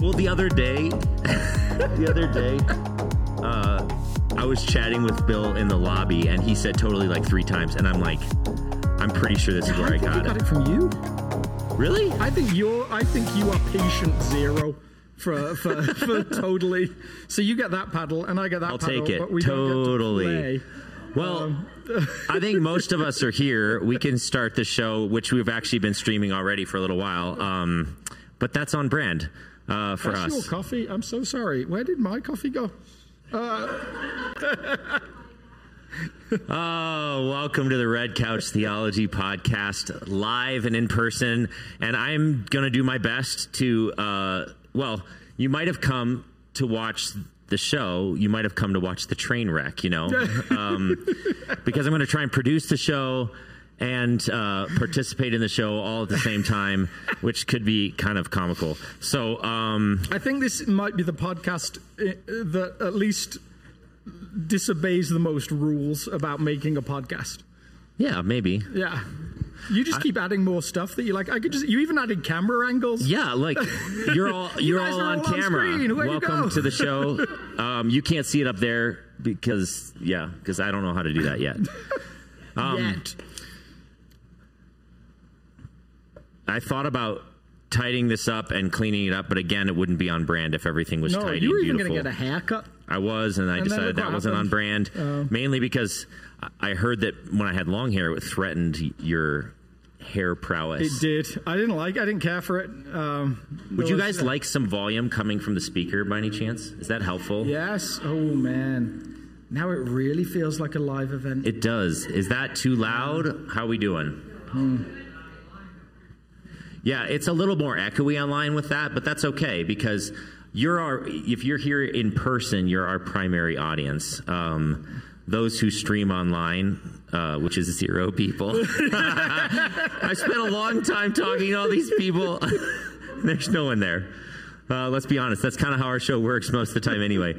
Well, the other day, the other day, uh, I was chatting with Bill in the lobby, and he said totally like three times, and I'm like, I'm pretty sure this is where I, think got, got it. it from you. Really? I think you're. I think you are patient zero for for, for totally. So you get that paddle, and I get that I'll paddle. take it. But we Totally. Don't get to play. Well, I think most of us are here. We can start the show, which we've actually been streaming already for a little while. Um, but that's on brand uh, for That's your coffee. I'm so sorry. Where did my coffee go? Oh, welcome to the Red Couch Theology Podcast, live and in person. And I'm going to do my best to, uh, well, you might have come to watch the show. You might have come to watch the train wreck, you know, um, because I'm going to try and produce the show and uh, participate in the show all at the same time, which could be kind of comical. So, um, I think this might be the podcast uh, that at least disobeys the most rules about making a podcast. yeah, maybe. Yeah. You just keep adding more stuff that you like. I could just. You even added camera angles. Yeah, like you're all You you're guys all on all on camera. screen. Welcome to the show. Um, you can't see it up there because yeah, because I don't know how to do that yet. Um, Yet. I thought about tidying this up and cleaning it up, but again, it wouldn't be on brand if everything was No, tidy you were even beautiful. going to get a haircut. I was, and I And decided that wasn't on brand. mainly because I- heard that when I had long hair, it threatened your hair prowess. It did. I didn't like. I didn't care for it. Um, Would you guys like some volume coming from the speaker by any chance? Is that helpful? Yes. Oh man. Now it really feels like a live event. It does. Is that too loud? How we doing? Yeah, it's a little more echoey online with that, but that's okay because you're our. If you're here in person, you're our primary audience. Um, those who stream online, uh, which is zero people. I spent a long time talking to all these people. There's no one there. Uh, let's be honest. That's kind of how our show works most of the time, anyway.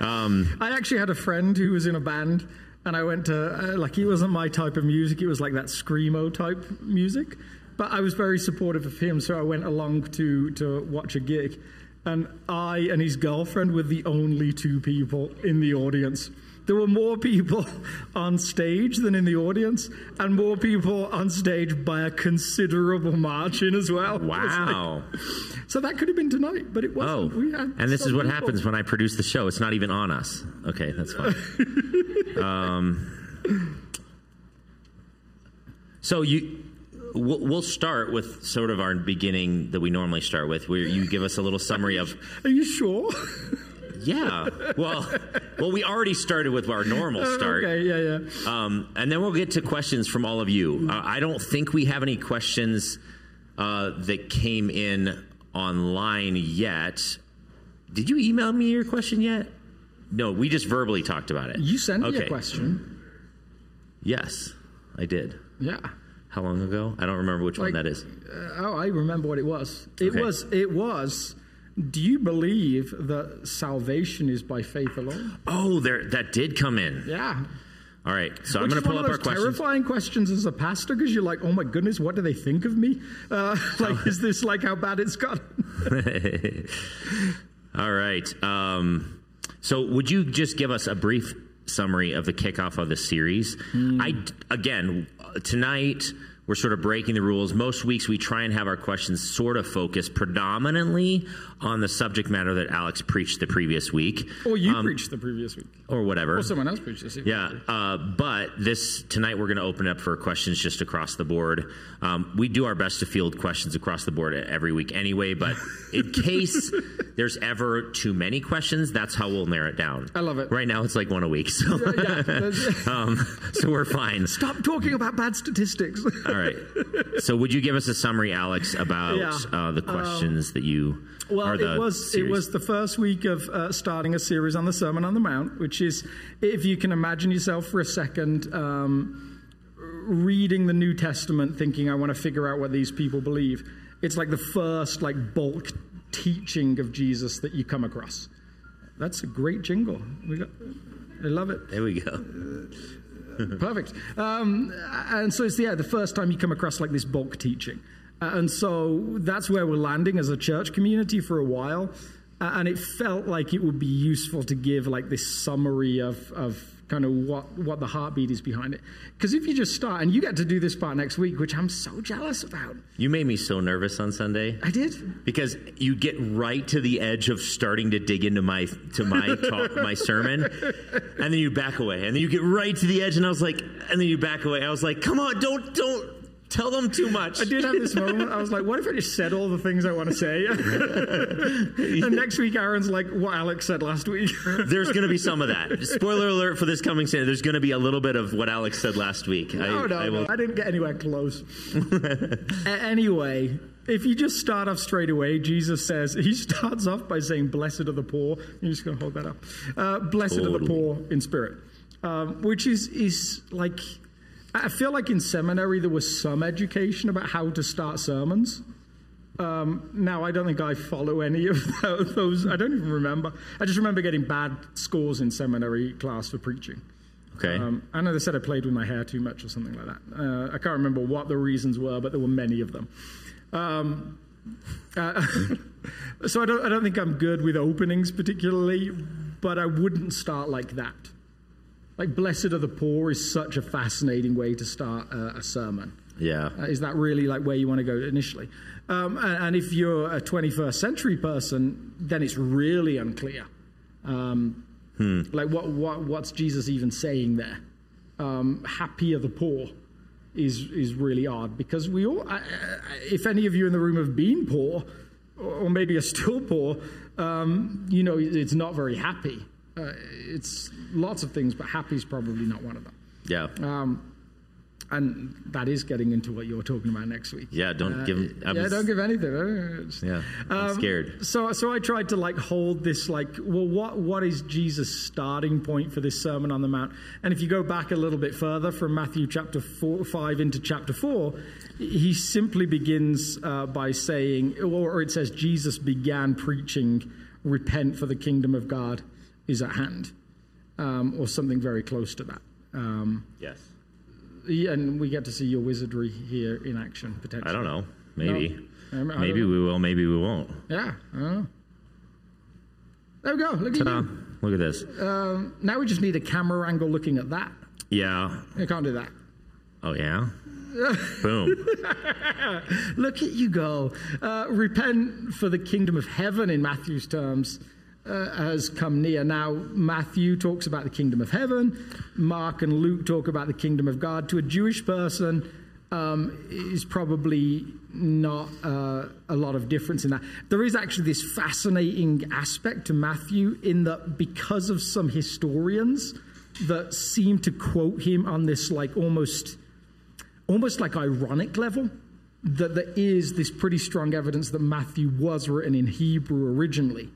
Um, I actually had a friend who was in a band, and I went to uh, like he wasn't my type of music. It was like that screamo type music, but I was very supportive of him, so I went along to to watch a gig, and I and his girlfriend were the only two people in the audience. There were more people on stage than in the audience, and more people on stage by a considerable margin as well. Like- wow. so that could have been tonight, but it Oh, wasn't. We had and this is what people. happens when I produce the show. It's not even on us. Okay, that's fine. um, so you, we'll, we'll start with sort of our beginning that we normally start with, where you give us a little summary of. Are you sure? Yeah, well, well, we already started with our normal start. okay, yeah, yeah. Um, and then we'll get to questions from all of you. Uh, I don't think we have any questions uh, that came in online yet. Did you email me your question yet? No, we just verbally talked about it. You sent me okay. a question. Yes, I did. Yeah. How long ago? I don't remember which one that is. Uh, oh, I remember what it was. It Okay. was. It was. Do you believe that salvation is by faith alone? Oh, there that did come in. Yeah. All right, so Which I'm going to pull one up of our those questions. terrifying questions as a pastor because you're like, oh my goodness, what do they think of me? Uh, like, is this like how bad it's got? All right. Um, so, would you just give us a brief summary of the kickoff of the series? I again tonight we're sort of breaking the rules. Most weeks we try and have our questions sort of focused predominantly on the subject matter that Alex preached the previous week, or you Um, preached the previous week, or whatever. or someone else preached this. week. Yeah, uh, but this tonight we're going to open up for questions just across the board. Um, we do our best to field questions across the board every week anyway, but in case there's ever too many questions, that's how we'll narrow it down. I love it. Right now it's like one a week, so Yeah, that's- um, so we're fine. Stop talking about bad statistics. All right. So would you give us a summary, Alex, about Yeah. uh, the questions that you? Well, or the it was it was the first week of uh, starting a series on the Sermon on the Mount, which is, if you can imagine yourself for a second, um, reading the New Testament, thinking, "I want to figure out what these people believe." It's like the first like bulk teaching of Jesus that you come across. That's a great jingle. We got, I love it. There we go. Perfect. Um, and so it's yeah, the first time you come across like this bulk teaching. Uh, and so that's where we're landing as a church community for a while. Uh, and it felt like it would be useful to give like this summary of, of kind of what, what the heartbeat is behind it. Because if you just start, and you get to do this part next week, which I'm so jealous about. You made me so nervous on Sunday. I did. Because you get right to the edge of starting to dig into my to my talk, my sermon, and then you back away, and then you get right to the edge, and I was like, and then you back away. I was like, come on, don't don't tell them too much. I did have this moment. I was like, what if I just said all the things I want to say? and next week, Aaron's like, what Alex said last week. there's going to be some of that. Spoiler alert for this coming season. There's going to be a little bit of what Alex said last week. No, I, no, I, no. I didn't get anywhere close. anyway, if you just start off straight away, Jesus says, he starts off by saying, Blessed are the poor. You're just going to hold that up. Uh, blessed totally. are the poor in spirit, um, which is, is like I feel like in seminary there was some education about how to start sermons. Um, now, I don't think I follow any of those. I don't even remember. I just remember getting bad scores in seminary class for preaching. Okay. Um, I know they said I played with my hair too much or something like that. Uh, I can't remember what the reasons were, but there were many of them. Um, uh, so I don't, I don't think I'm good with openings particularly, but I wouldn't start like that. Like, blessed are the poor is such a fascinating way to start a, a sermon. Yeah. Uh, is that really like where you want to go initially? Um, and, and, if you're a 21st century person, then it's really unclear. Um, hmm. Like, what, what, what's Jesus even saying there? Um, happy are the poor is, is really odd because we all, if any of you in the room have been poor, or maybe are still poor, um, you know, it's not very happy. Uh, it's lots of things, but happy is probably not one of them. Yeah. Um, and that is getting into what you're talking about next week. Yeah, don't uh, give. I'm yeah, don't give anything. yeah, I'm um, scared. So, so I tried to like hold this like, well, what what is Jesus' starting point for this Sermon on the Mount? And if you go back a little bit further from Matthew chapter four, five into chapter four, he simply begins uh, by saying, or it says, Jesus began preaching, "Repent, for the kingdom of God is at hand." um, or something very close to that. Um, yes. And we get to see your wizardry here in action potentially. I don't know. Maybe. No, maybe we will. Maybe we won't. Yeah. There we go. Look Ta-da. at you. Look at this. Um, now we just need a camera angle looking at that. Yeah. I can't do that. Oh yeah. Boom. Look at you go. Uh, repent for the kingdom of heaven in Matthew's terms uh, has come near. Now, Matthew talks about the kingdom of heaven, Mark and Luke talk about the kingdom of God. To a Jewish person, um, is probably not uh, a lot of difference in that. There is actually this fascinating aspect to Matthew in that because of some historians that seem to quote him on this like almost almost like ironic level that there is this pretty strong evidence that Matthew was written in Hebrew originally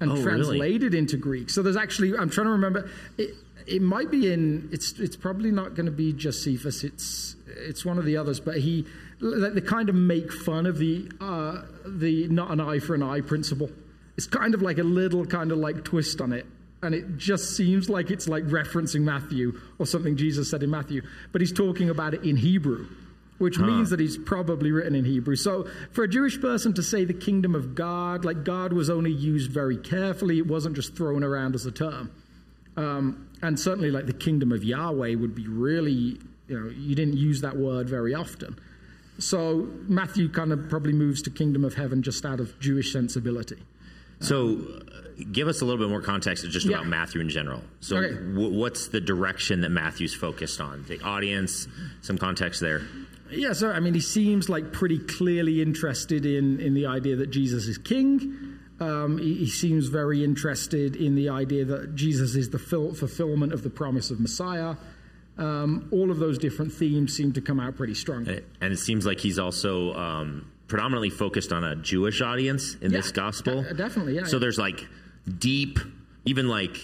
and oh, translated really? into Greek. So there's actually I'm trying to remember it, it might be in it's it's probably not going to be Josephus. It's it's one of the others, but he they kind of make fun of the uh, the not an eye for an eye principle. It's kind of like a little kind of like twist on it. And it just seems like it's like referencing Matthew or something Jesus said in Matthew, but he's talking about it in Hebrew which means that he's probably written in Hebrew. So, for a Jewish person to say the kingdom of God, like God was only used very carefully, it wasn't just thrown around as a term. Um, and certainly, like the kingdom of Yahweh would be really, you know, you didn't use that word very often. So, Matthew kind of probably moves to kingdom of heaven just out of Jewish sensibility. So, give us a little bit more context just yeah. about Matthew in general. So, okay. w- what's the direction that Matthew's focused on? The audience, some context there. Yeah, so I mean, he seems like pretty clearly interested in in the idea that Jesus is king. Um, he, he, seems very interested in the idea that Jesus is the fil- fulfillment of the promise of Messiah. Um, all of those different themes seem to come out pretty strongly. And it seems like he's also um, predominantly focused on a Jewish audience in yeah, this gospel. D- definitely, yeah. So yeah. there's like deep, even like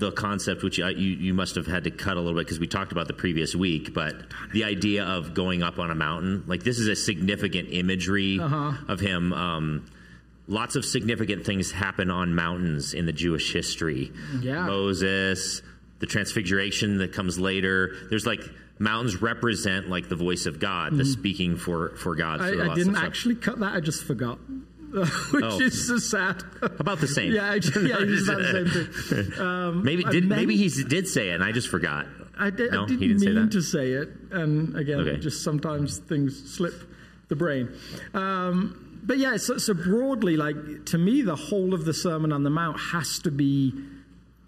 the concept, which you, you must have had to cut a little bit because we talked about the previous week, but the idea of going up on a mountain, like this is a significant imagery uh-huh. of him. Um, lots of significant things happen on mountains in the Jewish history. Yeah. Moses, the transfiguration that comes later. There's like mountains represent like the voice of God, the speaking for for God. I, I didn't actually cut that. I just forgot, which Oh. is so sad. About the same. yeah, I just, yeah, it's about the same thing. Um, Maybe did meant- maybe he did say it and I just forgot. I, did, no, I didn't, didn't say mean that? to say it, and again, Okay. just sometimes things slip the brain. Um, but yeah, so, so broadly, like to me, the whole of the Sermon on the Mount has to be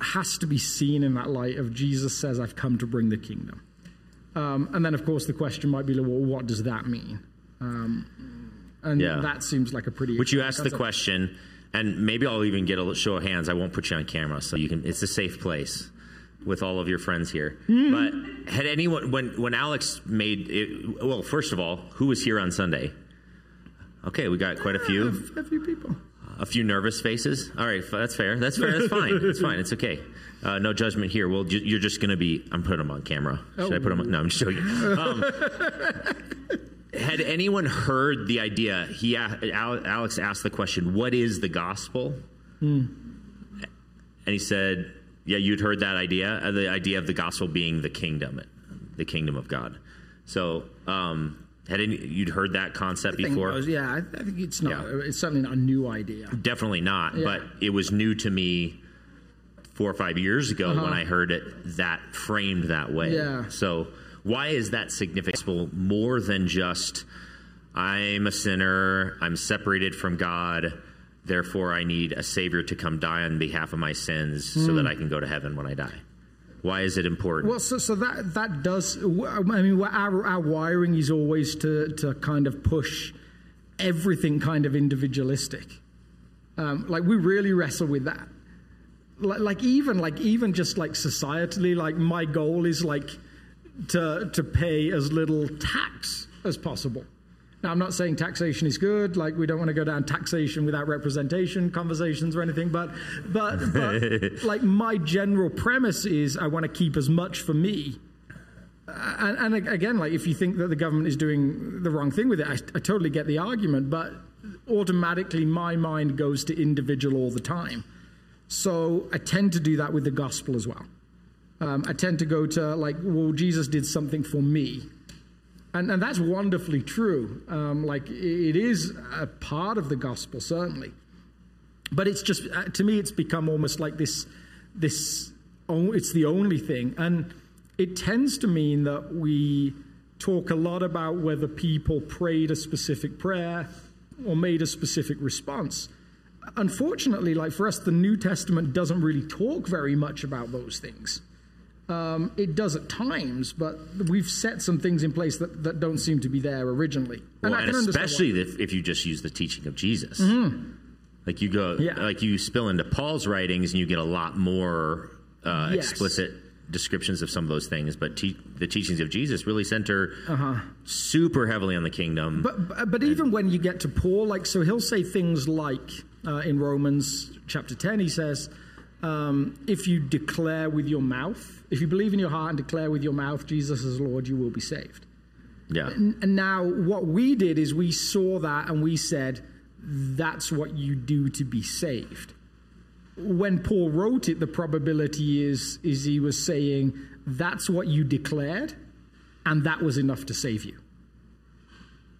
has to be seen in that light of Jesus says, "I've come to bring the kingdom." Um, and then, of course, the question might be, well, what does that mean? Um, and Yeah. that seems like a pretty. Which you asked the question, and maybe I'll even get a show of hands. I won't put you on camera, so you can. It's a safe place with all of your friends here. But had anyone when when Alex made it? Well, first of all, who was here on Sunday? Okay, we got quite a few. A few people. A few nervous faces. All right, f- that's fair. That's fair. That's fine. It's fine. It's okay. Uh, no judgment here. Well, ju- you're just going to be. I'm putting them on camera. Should I put them? On? No, I'm just joking. Um, had anyone heard the idea? He Alex asked the question, "What is the gospel?" And he said, "Yeah, you'd heard that idea. uh, The idea of the gospel being the kingdom, the kingdom of God." So, um, had any, you'd heard that concept before? was, yeah, I, I think it's not. Yeah. It's certainly not a new idea. Definitely not. Yeah. But it was new to me four or five years ago Uh-huh. when I heard it that framed that way. Yeah. So why is that significant? More than just I'm a sinner, I'm separated from God, therefore I need a savior to come die on behalf of my sins so Hmm. that I can go to heaven when I die. Why is it important? Well, so, so that that does. I mean, our, our wiring is always to to kind of push everything kind of individualistic. Um, like we really wrestle with that. Like, like even like even just like societally, like my goal is like to to pay as little tax as possible. Now, I'm not saying taxation is good. Like, we don't want to go down taxation without representation conversations or anything. But, but, but like, my general premise is I want to keep as much for me. And, and again, like, if you think that the government is doing the wrong thing with it, I, I totally get the argument. But automatically, my mind goes to individual all the time. So I tend to do that with the gospel as well. Um, I tend to go to like, well, Jesus did something for me, and and that's wonderfully true. Um, like it is a part of the gospel, certainly, but it's just uh, to me, it's become almost like this this. It's the only thing, and it tends to mean that we talk a lot about whether people prayed a specific prayer or made a specific response. Unfortunately, like for us, the New Testament doesn't really talk very much about those things. Um, it does at times, but we've set some things in place that, that don't seem to be there originally. Well, and can understand especially if, if you just use the teaching of Jesus. Like you go, Mm-hmm. Yeah. like you spill into Paul's writings, and you get a lot more uh, Yes. explicit descriptions of some of those things. But te- the teachings of Jesus really center Uh-huh. super heavily on the kingdom. But, but but even when you get to Paul, like so, he'll say things like uh, in Romans chapter ten, he says, um, "If you declare with your mouth, if you believe in your heart and declare with your mouth Jesus is Lord, you will be saved." yeah, And now, what we did is we saw that and we said, "That's what you do to be saved." When Paul wrote it, the probability is is he was saying that's what you declared, and that was enough to save you.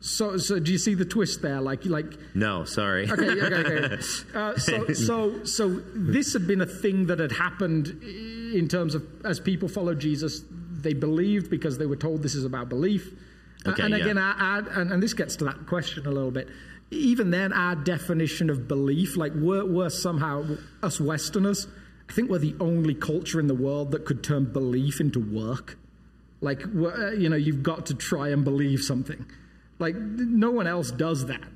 So, so do you see the twist there? Like, like no, sorry. okay, okay, okay. Uh, so, so, so this had been a thing that had happened in terms of as people followed Jesus, they believed because they were told this is about belief. Uh, Okay, and yeah. again, our, our, and, and this gets to that question a little bit. Even then, our definition of belief, like we're, we're somehow us Westerners, I think we're the only culture in the world that could turn belief into work. Like, uh, you know, you've got to try and believe something. Like, no one else does that.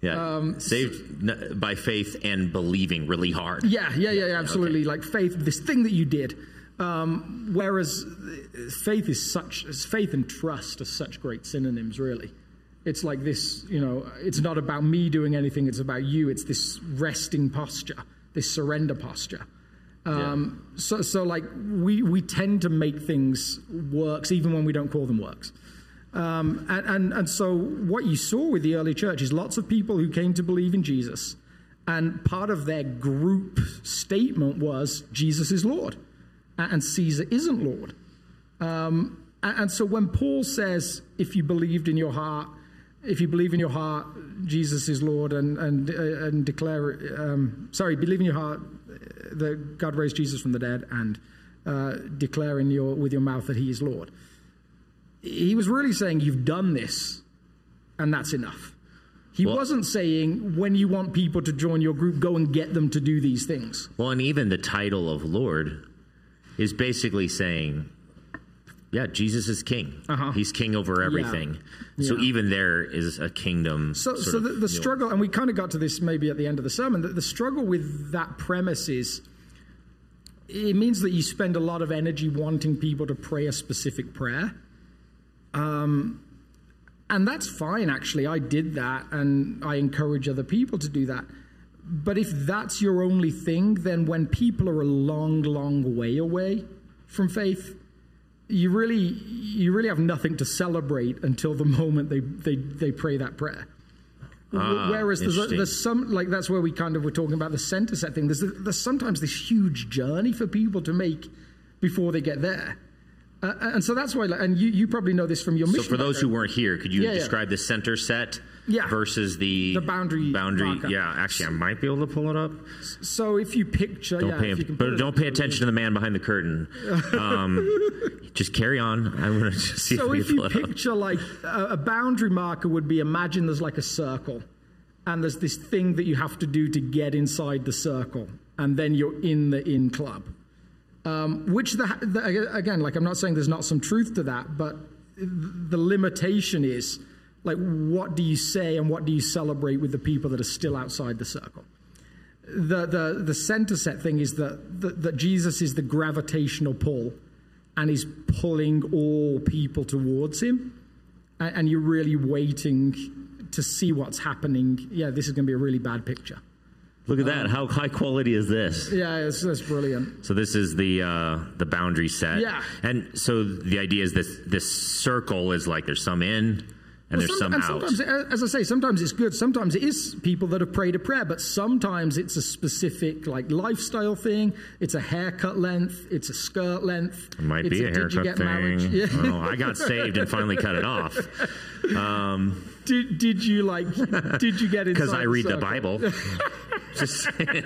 Yeah, Um, saved by faith and believing really hard. Yeah, yeah, yeah, yeah absolutely. Like faith, this thing that you did. Um, whereas uh, faith is such, faith and trust are such great synonyms, really. It's like this, you know, it's not about me doing anything, it's about you. It's this resting posture, this surrender posture. Um, so, so like we, we tend to make things works even when we don't call them works. Um, and, and, and so what you saw with the early church is lots of people who came to believe in Jesus. And part of their group statement was Jesus is Lord. and Caesar isn't Lord. Um, and so when Paul says, if you believed in your heart, if you believe in your heart Jesus is Lord and and uh, and declare, um, sorry, believe in your heart that God raised Jesus from the dead and uh, declare in your with your mouth that He is Lord. He was really saying you've done this, and that's enough. He well, wasn't saying when you want people to join your group, go and get them to do these things. Well, and even the title of Lord is basically saying yeah, Jesus is king. Uh-huh. He's king over everything. Yeah. So yeah. even there is a kingdom. So, so the, the struggle, and we kind of got to this maybe at the end of the sermon, that the struggle with that premise is it means that you spend a lot of energy wanting people to pray a specific prayer. Um, and that's fine, actually. I did that, and I encourage other people to do that. But if that's your only thing, then when people are a long, long way away from faith, you really you really have nothing to celebrate until the moment they they, they pray that prayer. Ah, Whereas there's, there's, some like that's where we kind of were talking about the center set thing. There's there's sometimes this huge journey for people to make before they get there. Uh, and so that's why, and you, you probably know this from your mission. So for those who weren't here, could you yeah, describe yeah. the center set yeah. versus the the boundary boundary? Marker. Yeah, actually, I might be able to pull it up. So if you picture, don't yeah, pay, but don't pay attention to the man behind the curtain. Um, just carry on. I'm going to see. So if, if you picture like a, a boundary marker would be, imagine there's like a circle, and there's this thing that you have to do to get inside the circle, and then you're in the in club. Um, which, the, the, again, like I'm not saying there's not some truth to that, but the limitation is like, what do you say and what do you celebrate with the people that are still outside the circle? The, the, the center set thing is that, that, that Jesus is the gravitational pull and is pulling all people towards him. And, and you're really waiting to see what's happening. Yeah, this is going to be a really bad picture. Look at that! Um, How high quality is this? Yeah, it's, that's brilliant. So this is the uh, the boundary set. Yeah. And so the idea is this this circle is like there's some in and well, there's some, some and out. as I say, sometimes it's good. Sometimes it is people that have prayed a prayer, but sometimes it's a specific like lifestyle thing. It's a haircut length. It's a skirt length. It might it's be a, a haircut thing. Yeah. I got saved and finally cut it off. Um, did, did you like? Did you get it? Because I read the, the Bible. Just saying.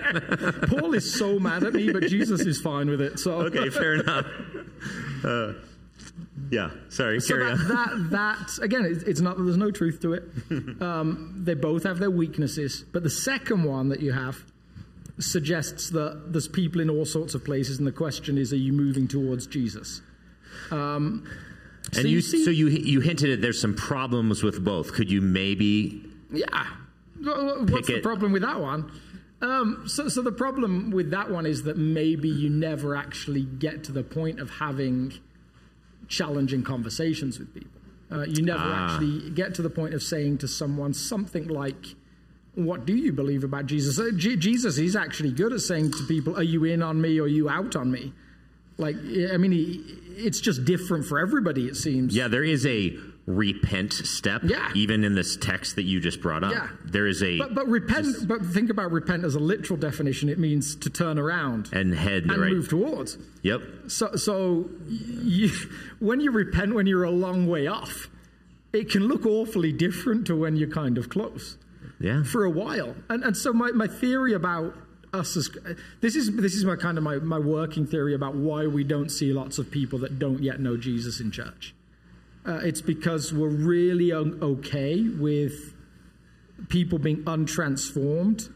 Paul is so mad at me, but Jesus is fine with it. So okay, fair enough. Uh, yeah, sorry. So that, that, that, again, it's not that there's no truth to it. Um, they both have their weaknesses, but the second one that you have suggests that there's people in all sorts of places, and the question is, are you moving towards Jesus? Um, and so you, you see, so you you hinted at there's some problems with both. Could you maybe? Yeah. What's the problem with that one? Um, so, so the problem with that one is that maybe you never actually get to the point of having challenging conversations with people. Uh, you never ah. actually get to the point of saying to someone something like, "What do you believe about Jesus?" Uh, G- Jesus is actually good at saying to people, "Are you in on me or are you out on me?" Like, I mean, he, it's just different for everybody. It seems. Yeah, there is a repent step. Yeah. Even in this text that you just brought up. Yeah. There is a. But, but repent. Just, but think about repent as a literal definition. It means to turn around and head and right. move towards. Yep. So so you, when you repent when you're a long way off, it can look awfully different to when you're kind of close. Yeah. For a while, and and so my my theory about us as this is this is my kind of my, my working theory about why we don't see lots of people that don't yet know Jesus in church. Uh, it's because we're really okay with people being untransformed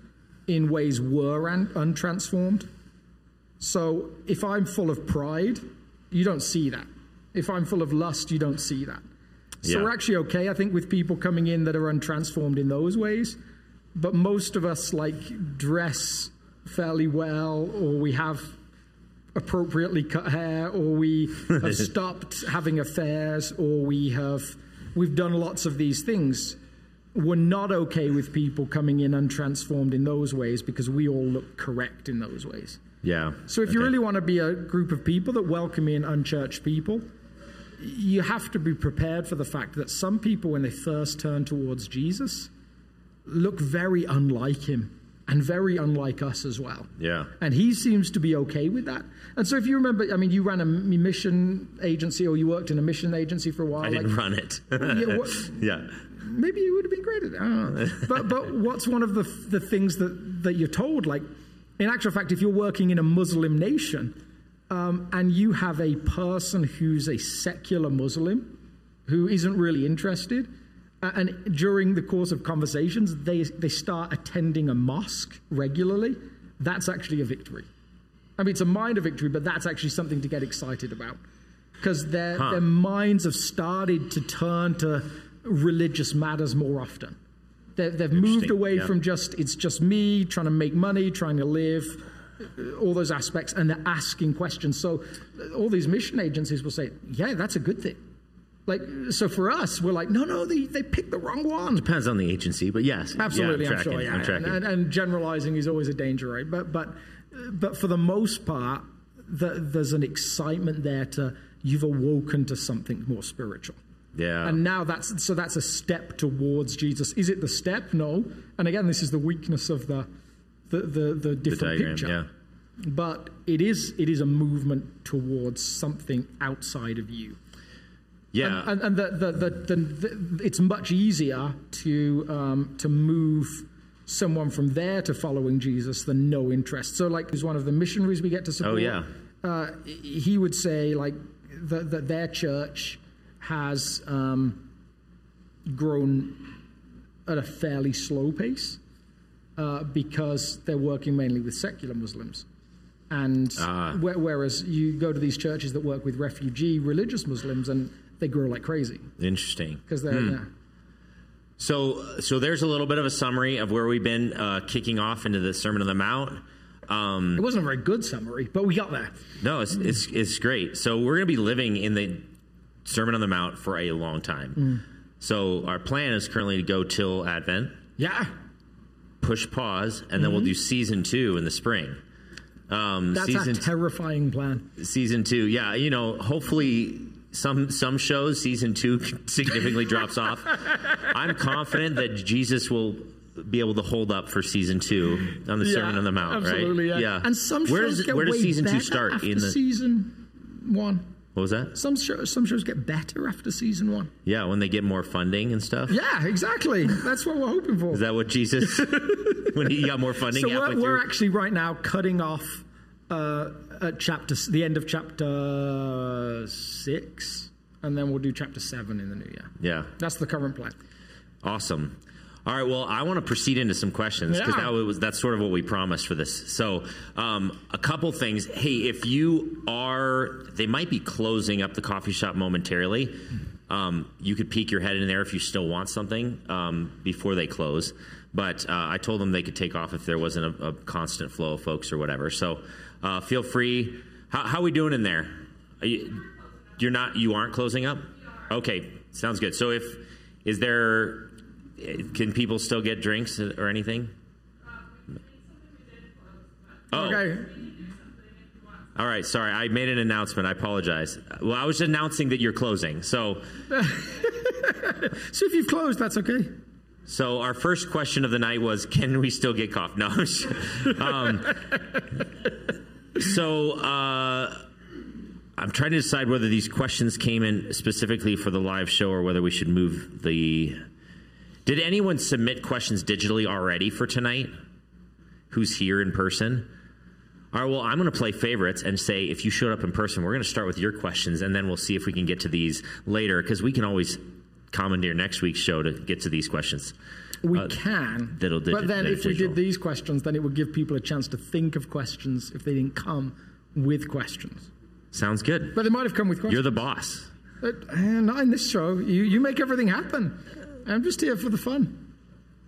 in ways we're un- untransformed. So if I'm full of pride, you don't see that. If I'm full of lust, you don't see that. So yeah. we're actually okay, I think, with people coming in that are untransformed in those ways. But most of us like dress fairly well, or we have appropriately cut hair, or we have stopped having affairs, or we have we've done lots of these things. We're not okay with people coming in untransformed in those ways because we all look correct in those ways. Yeah. So if okay. you really want to be a group of people that welcome in unchurched people, you have to be prepared for the fact that some people, when they first turn towards Jesus, look very unlike him and very unlike us as well. Yeah. And he seems to be okay with that. And so if you remember, I mean, you ran a mission agency or you worked in a mission agency for a while. I didn't like, run it. Yeah, what- yeah. maybe you would have been great at it. I don't know. but but what's one of the the things that that you're told? Like, in actual fact, if you're working in a Muslim nation um, and you have a person who's a secular Muslim who isn't really interested, uh, and during the course of conversations they they start attending a mosque regularly, that's actually a victory. I mean, it's a minor victory, but that's actually something to get excited about because their Huh. their minds have started to turn to religious matters more often. They've, they've moved away yeah. from just it's just me trying to make money, trying to live, uh, all those aspects, and they're asking questions. So uh, all these mission agencies will say, "Yeah, that's a good thing." Like so for us, we're like, "No, no, they they picked the wrong one." Depends on the agency, but yes. Absolutely, yeah, I'm I'm tracking. sure. Yeah, I'm tracking. And, and, generalizing is always a danger, right? But but but for the most part, the, there's an excitement there to you've awoken to something more spiritual. yeah. And now that's so that's a step towards Jesus. Is it the step? No. And again, this is the weakness of the the the, the the different diagram, picture. yeah. But it is it is a movement towards something outside of you. Yeah. And, and the, the, the, the, the, it's much easier to, um, to move someone from there to following Jesus than no interest. So, like, who's one of the missionaries we get to support? Oh, yeah. Uh, he would say, like, that that their church has um, grown at a fairly slow pace uh, because they're working mainly with secular Muslims. And whe- whereas you go to these churches that work with refugee religious Muslims and they grow like crazy Interesting. because they're yeah. So, so there's a little bit of a summary of where we've been uh, kicking off into the Sermon on the Mount. Um, It wasn't a very good summary, but we got there. no, it's, it's it's great. So we're going to be living in the Sermon on the Mount for a long time. Mm. So our plan is currently to go till Advent, Yeah, push pause, and then we'll do season two in the spring. Um, Mm-hmm. that's season a terrifying plan. season two, yeah, you know, hopefully some some shows season two significantly drops off. I'm confident that Jesus will be able to hold up for season two on the Sermon on the Mount, absolutely, right? Yeah. And some where shows does get where does way season two better start after in the season one. what was that? Some shows, some shows get better after season one. Yeah, when they get more funding and stuff. Yeah, exactly. That's what we're hoping for. Is that what Jesus when he got more funding? so we're, we're actually right now cutting off uh, at chapter the end of chapter six, and then we'll do chapter seven in the new year. yeah, That's the current plan. awesome. All right, well, I want to proceed into some questions because Yeah. that was that's sort of what we promised for this. So, um, a couple things. Hey, if you are, they might be closing up the coffee shop momentarily. Um, you could peek your head in there if you still want something um, before they close. But uh, I told them they could take off if there wasn't a, a constant flow of folks or whatever. So, uh, feel free. How, how we doing in there? Are you, you're not. You aren't closing up. Okay, sounds good. So if is there can people still get drinks or anything? Oh, Okay. all right. Sorry, I made an announcement. I apologize. Well, I was announcing that you're closing. So, So if you've closed, that's okay. so our first question of the night was, can we still get coffee? No. um, so, uh, I'm trying to decide whether these questions came in specifically for the live show or whether we should move the. Did anyone submit questions digitally already for tonight? Who's here in person? All right, well, I'm going to play favorites and say if you showed up in person, we're going to start with your questions and then we'll see if we can get to these later because we can always commandeer next week's show to get to these questions. We Uh, can. that'll but then if we did these questions, then it would give people a chance to think of questions if they didn't come with questions. Sounds good. But they might have come with questions. You're the boss. But, uh, not in this show. You, you make everything happen. I'm just here for the fun.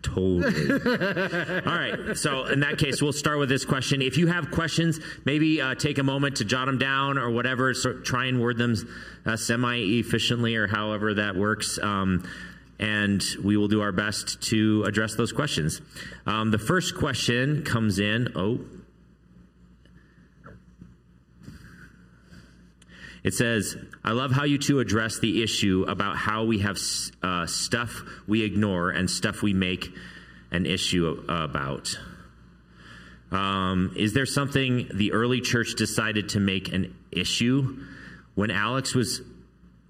Totally. All right. So in that case, we'll start with this question. If you have questions, maybe uh, take a moment to jot them down or whatever. So try and word them uh, semi-efficiently or however that works. Um, and we will do our best to address those questions. Um, the first question comes in. Oh. It says, I love how you two address the issue about how we have uh, stuff we ignore and stuff we make an issue about. Um, is there something the early church decided to make an issue when Alex was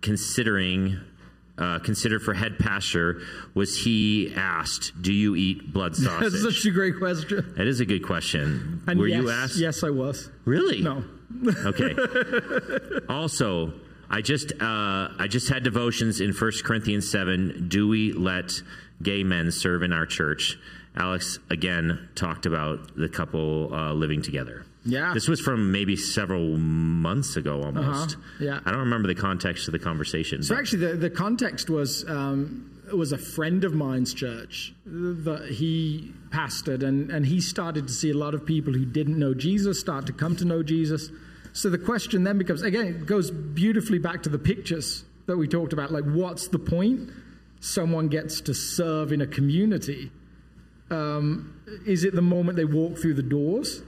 considering uh, considered for head pastor? Was he asked, "Do you eat blood sausage?" That's such a great question. that is a good question. And Were yes, you asked? Yes, I was. Really? No. Okay. also, I just uh, I just had devotions in 1 Corinthians seven. Do we let gay men serve in our church? Alex again talked about the couple uh, living together. Yeah. This was from maybe several months ago almost. Uh-huh. Yeah. I don't remember the context of the conversation. So actually, the, the context was um, it was a friend of mine's church that he pastored, and, and he started to see a lot of people who didn't know Jesus start to come to know Jesus. So the question then becomes again, it goes beautifully back to the pictures that we talked about. Like, what's the point? Someone gets to serve in a community. Um, is it the moment they walk through the doors?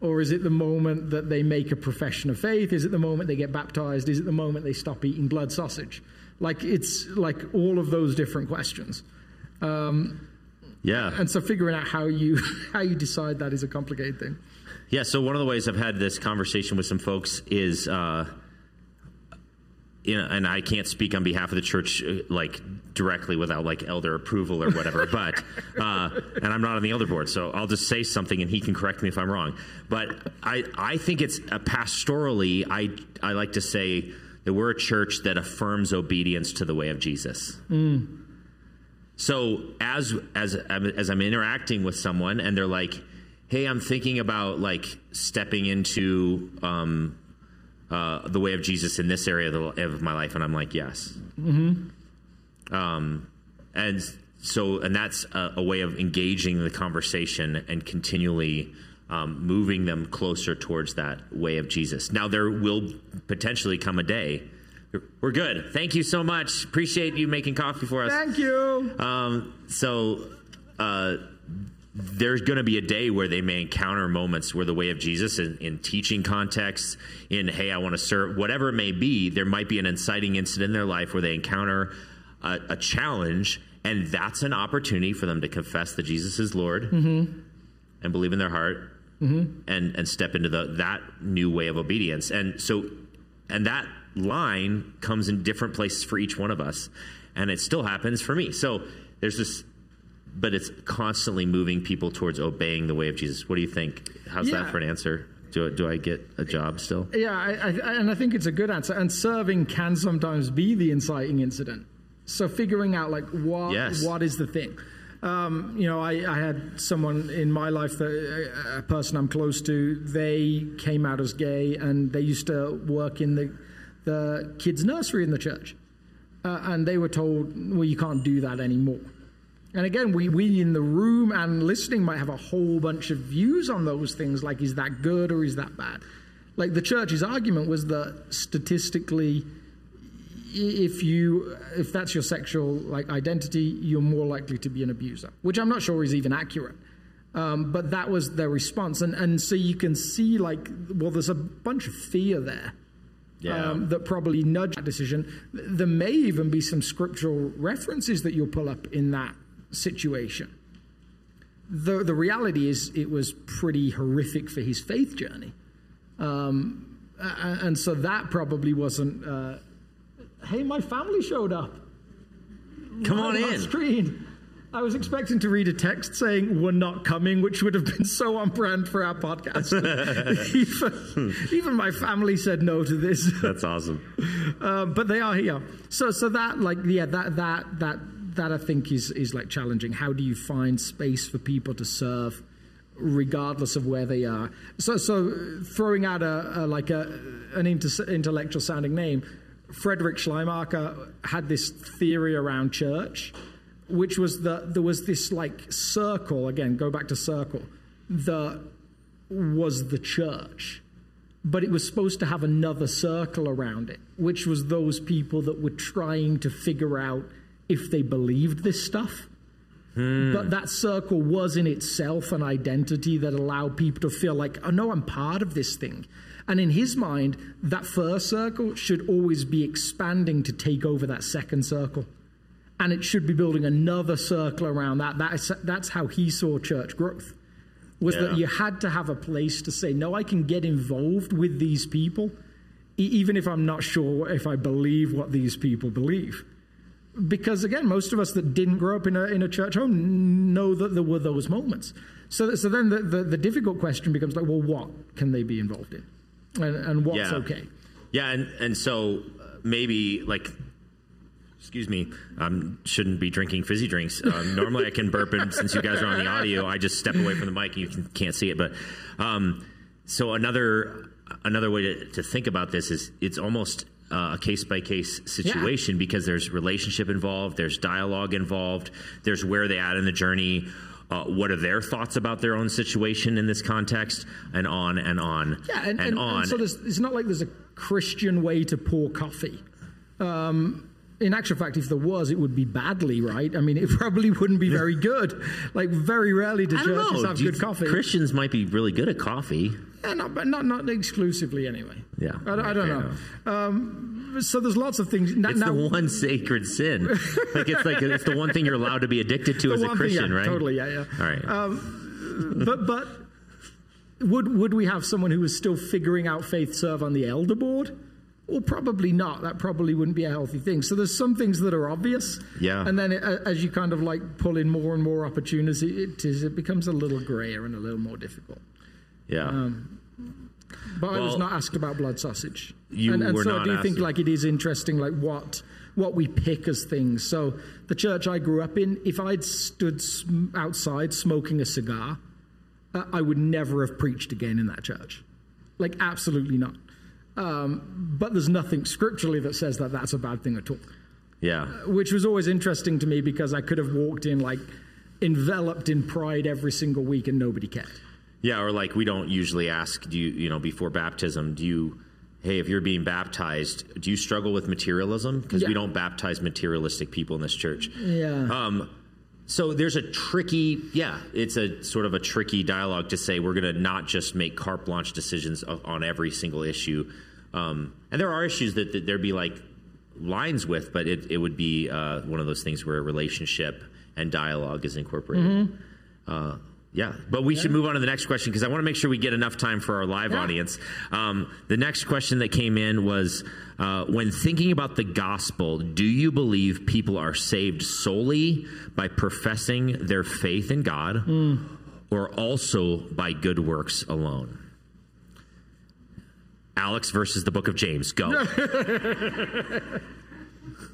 Or is it the moment that they make a profession of faith? Is it the moment they get baptized? Is it the moment they stop eating blood sausage? Like it's like all of those different questions. Um, yeah. And so figuring out how you how you decide that is a complicated thing. Yeah, so one of the ways I've had this conversation with some folks is, uh, you know, and I can't speak on behalf of the church uh, like directly without like elder approval or whatever, but uh, and I'm not on the elder board, so I'll just say something and he can correct me if I'm wrong. But I I think it's uh, pastorally, I I like to say that we're a church that affirms obedience to the way of Jesus. So as as as I'm interacting with someone and they're like, "Hey, I'm thinking about like stepping into um, uh, the way of Jesus in this area of, the, of my life," and I'm like, "Yes." Mm-hmm. Um, and so, and that's a, a way of engaging the conversation and continually. Um, moving them closer towards that way of Jesus. Now, there will potentially come a day. We're good. Thank you so much. Appreciate you making coffee for us. Thank you. Um, so uh, there's going to be a day where they may encounter moments where the way of Jesus in, in teaching contexts, in hey, I want to serve, whatever it may be, there might be an inciting incident in their life where they encounter a, a challenge, and that's an opportunity for them to confess that Jesus is Lord mm-hmm. and believe in their heart mm-hmm. and and step into the that new way of obedience. And so, and that line comes in different places for each one of us, and it still happens for me. So there's this, but it's constantly moving people towards obeying the way of Jesus. What do you think? How's Yeah. that for an answer? Do do I get a job still? Yeah, I, I, and I think it's a good answer. And serving can sometimes be the inciting incident. So figuring out like what Yes. what is the thing. Um, you know, I, I had someone in my life that a person I'm close to. They came out as gay, and they used to work in the the kids' nursery in the church. Uh, and they were told, well, you can't do that anymore. And again, we, we in the room and listening might have a whole bunch of views on those things, like is that good or is that bad? Like the church's argument was that statistically, if you if that's your sexual like identity, you're more likely to be an abuser, which I'm not sure is even accurate. Um, but that was their response, and and so you can see like well, there's a bunch of fear there Yeah. um, that probably nudge that decision. There may even be some scriptural references that you'll pull up in that situation. The, the reality is, it was pretty horrific for his faith journey. Um, and so that probably wasn't, uh, hey, my family showed up. Come on in. Screen. I was expecting to read a text saying we're not coming, which would have been so on brand for our podcast. even, even my family said no to this. That's awesome. Um, but they are here. So so that like yeah that that that that I think is is like challenging. How do you find space for people to serve, regardless of where they are? So so throwing out a, a like a an inter- intellectual sounding name, Frederick Schleiermacher had this theory around church, which was that there was this like circle again. Go back to circle. That was the church but it was supposed to have another circle around it, which was those people that were trying to figure out if they believed this stuff. Hmm. But that circle was in itself an identity that allowed people to feel like, oh no, I'm part of this thing. And in his mind, that first circle should always be expanding to take over that second circle. And it should be building another circle around that. that is, that's how he saw church growth. was Yeah. that you had to have a place to say, no, I can get involved with these people, e- even if I'm not sure if I believe what these people believe. Because again, most of us that didn't grow up in a, in a church home know that there were those moments. So, so then the, the, the difficult question becomes like, well, what can they be involved in? And, and what's Yeah. okay? Yeah, and and so uh, maybe like, excuse me, I um, shouldn't be drinking fizzy drinks. Um, normally I can burp, and since you guys are on the audio, I just step away from the mic and you can, can't see it. But um, so another another way to, to think about this is it's almost uh, a case by case situation because there's relationship involved, there's dialogue involved, there's where they at in the journey. Uh, what are their thoughts about their own situation in this context, and on and on Yeah, and, and, on. and so there's, it's not like there's a Christian way to pour coffee. Um, in actual fact, if there was, it would be badly, right? I mean, it probably wouldn't be very good. Like, very rarely do churches know. have Do good coffee. Christians might be really good at coffee. Yeah, not, but not, not exclusively anyway. Yeah. I, I don't know. Um, so there's lots of things. Now, It's now- the one sacred sin. like it's like it's the one thing you're allowed to be addicted to as a one thing, Christian, yeah, right? Totally, yeah, yeah. All right. but but would would we have someone who was still figuring out faith serve on the elder board? Well, probably not. That probably wouldn't be a healthy thing. So there's some things that are obvious, Yeah. and then it, as you kind of like pull in more and more opportunity, it is it becomes a little grayer and a little more difficult. yeah. um, But I was not asked about blood sausage. You and, and were so not I do think like it is interesting, like what what we pick as things. So the church I grew up in, if I'd stood outside smoking a cigar, uh, I would never have preached again in that church. Like absolutely not. Um, but there's nothing scripturally that says that that's a bad thing at all yeah. which was always interesting to me because I could have walked in like enveloped in pride every single week and nobody cared. Yeah, or like we don't usually ask, do you, you know, before baptism, do you, hey, if you're being baptized, do you struggle with materialism? Because Yeah. we don't baptize materialistic people in this church. Yeah. Um, so there's a tricky, yeah, it's a sort of a tricky dialogue to say we're going to not just make carte blanche decisions of, on every single issue. Um, and there are issues that, that there'd be like lines with, but it, it would be uh, one of those things where a relationship and dialogue is incorporated. Uh, yeah, but we should move on to the next question because I want to make sure we get enough time for our live Yeah. audience. Um, the next question that came in was uh, When thinking about the gospel, do you believe people are saved solely by professing their faith in God or also by good works alone? Alex versus the book of James. Go.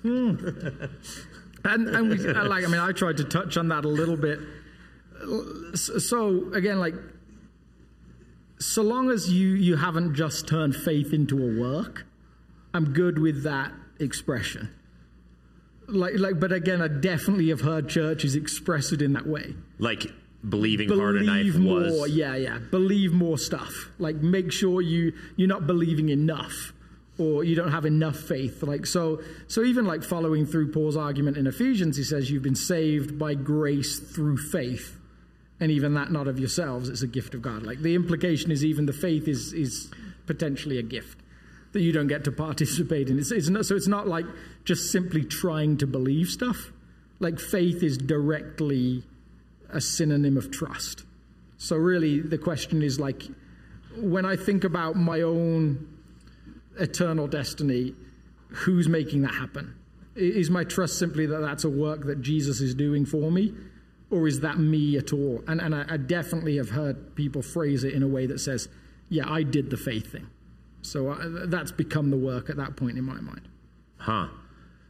and and we, like I mean I tried to touch on that a little bit. So, again, like so long as you you haven't just turned faith into a work, I'm good with that expression. Like like, but again, I definitely have heard churches express it in that way. like believing hard a knife believe more was. yeah yeah believe more stuff like make sure you you're not believing enough or you don't have enough faith like so so even like following through paul's argument in ephesians he says you've been saved by grace through faith and even that not of yourselves it's a gift of god like the implication is even the faith is is potentially a gift that you don't get to participate in it's, it's not, so it's not like just simply trying to believe stuff like faith is directly a synonym of trust. So really the question is like when I think about my own eternal destiny, who's making that happen? Is my trust simply that that's a work that Jesus is doing for me? Or is that me at all? And, and I, I definitely have heard people phrase it in a way that says, yeah, I did the faith thing. So uh, that's become the work at that point in my mind. Huh.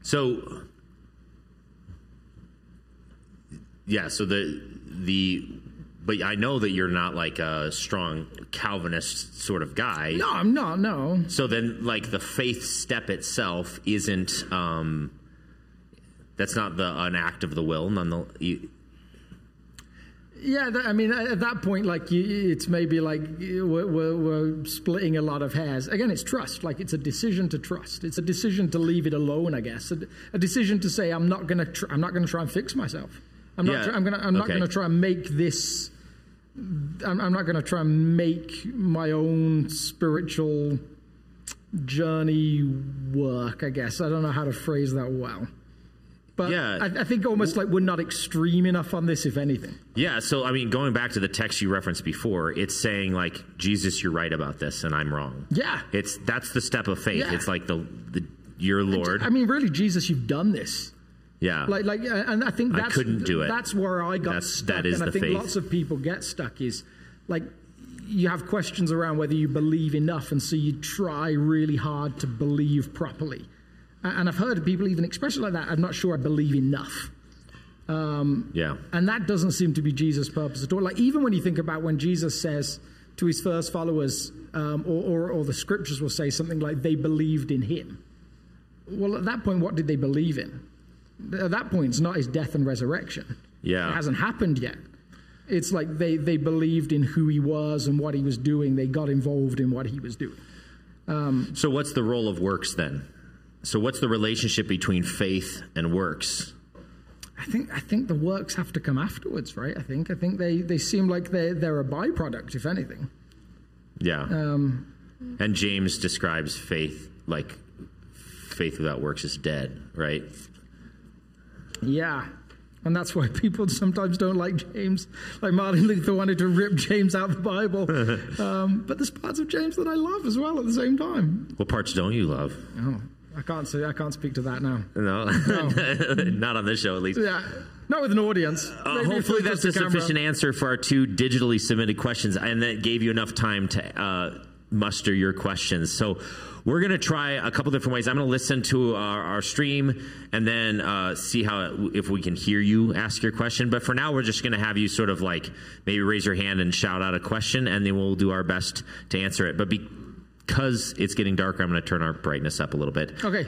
So yeah, so the the but I know that you're not like a strong Calvinist sort of guy. No, I'm not, no. So then like the faith step itself isn't um that's not the an act of the will none the you, Yeah, that, I mean, at that point, like you, it's maybe like we're, we're, we're splitting a lot of hairs. Again, it's trust. Like it's a decision to trust. It's a decision to leave it alone. I guess a, a decision to say I'm not gonna tr- I'm not gonna try and fix myself. I'm not. Yeah, try- I'm gonna. I'm not gonna try and make this. I'm, I'm not gonna try and make my own spiritual journey work. I guess I don't know how to phrase that well. But Yeah. I, I think almost like we're not extreme enough on this, if anything. Yeah, so I mean, going back to the text you referenced before, it's saying like Jesus, you're right about this, and I'm wrong. Yeah. it's that's the step of faith. Yeah. It's like the the your Lord. I mean, really, Jesus, you've done this. yeah, Like, like, uh, and I think I couldn't do it. That's where I got That's- stuck, that is and I think faith. lots of people get stuck. Is like you have questions around whether you believe enough, and so you try really hard to believe properly. And I've heard people even express it like that. I'm not sure I believe enough. yeah, And that doesn't seem to be Jesus' purpose at all. Like, even when you think about when Jesus says to his first followers, um, or, or, or the scriptures will say something like, they believed in him. Well, at that point, what did they believe in? At that point, it's not his death and resurrection. Yeah. It hasn't happened yet. It's like they, they believed in who he was and what he was doing. They got involved in what he was doing. So what's the role of works then? So what's the relationship between faith and works? I think I think the works have to come afterwards, right? I think I think they, they seem like they're they're a byproduct, if anything. Yeah, Um, and James describes faith like faith without works is dead, right? Yeah. And that's why people sometimes don't like James. Like Martin Luther wanted to rip James out of the Bible. um, but there's parts of James that I love as well at the same time. What parts don't you love? Oh, I can't say I can't speak to that now. No, not on this show at least. Yeah. Not with an audience. Uh, hopefully, that's a camera. sufficient answer for our two digitally submitted questions, and that gave you enough time to uh, muster your questions. So, we're going to try a couple different ways. I'm going to listen to our, our stream and then uh, see how if we can hear you ask your question. But for now, we're just going to have you sort of like maybe raise your hand and shout out a question, and then we'll do our best to answer it. But because it's getting darker, I'm going to turn our brightness up a little bit. Okay.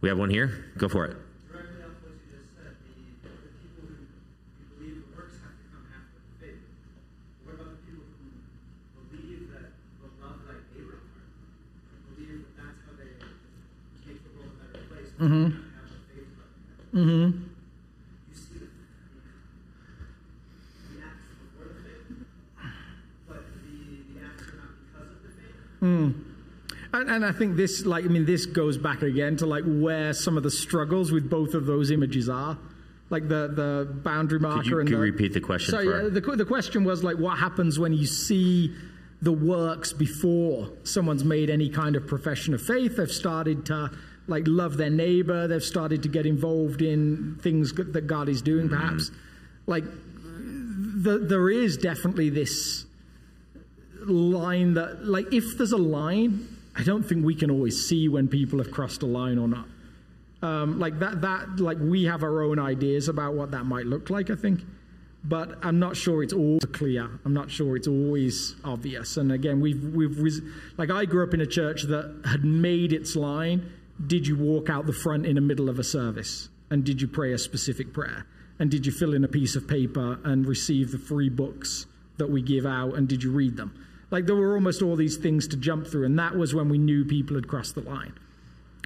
We have one here. Go for it. directly off what you just said, the, the people who believe the works have to come after the faith. What about the people who believe that the love like Abraham, believe that that's how they make the world a better place, but mm-hmm. have the faith about that? Mm-hmm. You see the, the acts before the faith, but the, the acts are not because of the faith. And, and I think this, like, I mean, this goes back again to like where some of the struggles with both of those images are, like the the boundary marker you- and could you the, repeat the question So for- yeah, the the question was like, what happens when you see the works before someone's made any kind of profession of faith? They've started to like love their neighbor. They've started to get involved in things that God is doing, Mm-hmm. perhaps. Like, the, there is definitely this line that, like, if there's a line, I don't think we can always see when people have crossed a line or not. Um, like that, that, like, we have our own ideas about what that might look like, I think. But I'm not sure it's all clear. I'm not sure it's always obvious. And again, we've, we've, like, I grew up in a church that had made its line. Did you walk out the front in the middle of a service? And did you pray a specific prayer? And did you fill in a piece of paper and receive the free books that we give out? And did you read them? Like there were almost all these things to jump through, and that was when we knew people had crossed the line.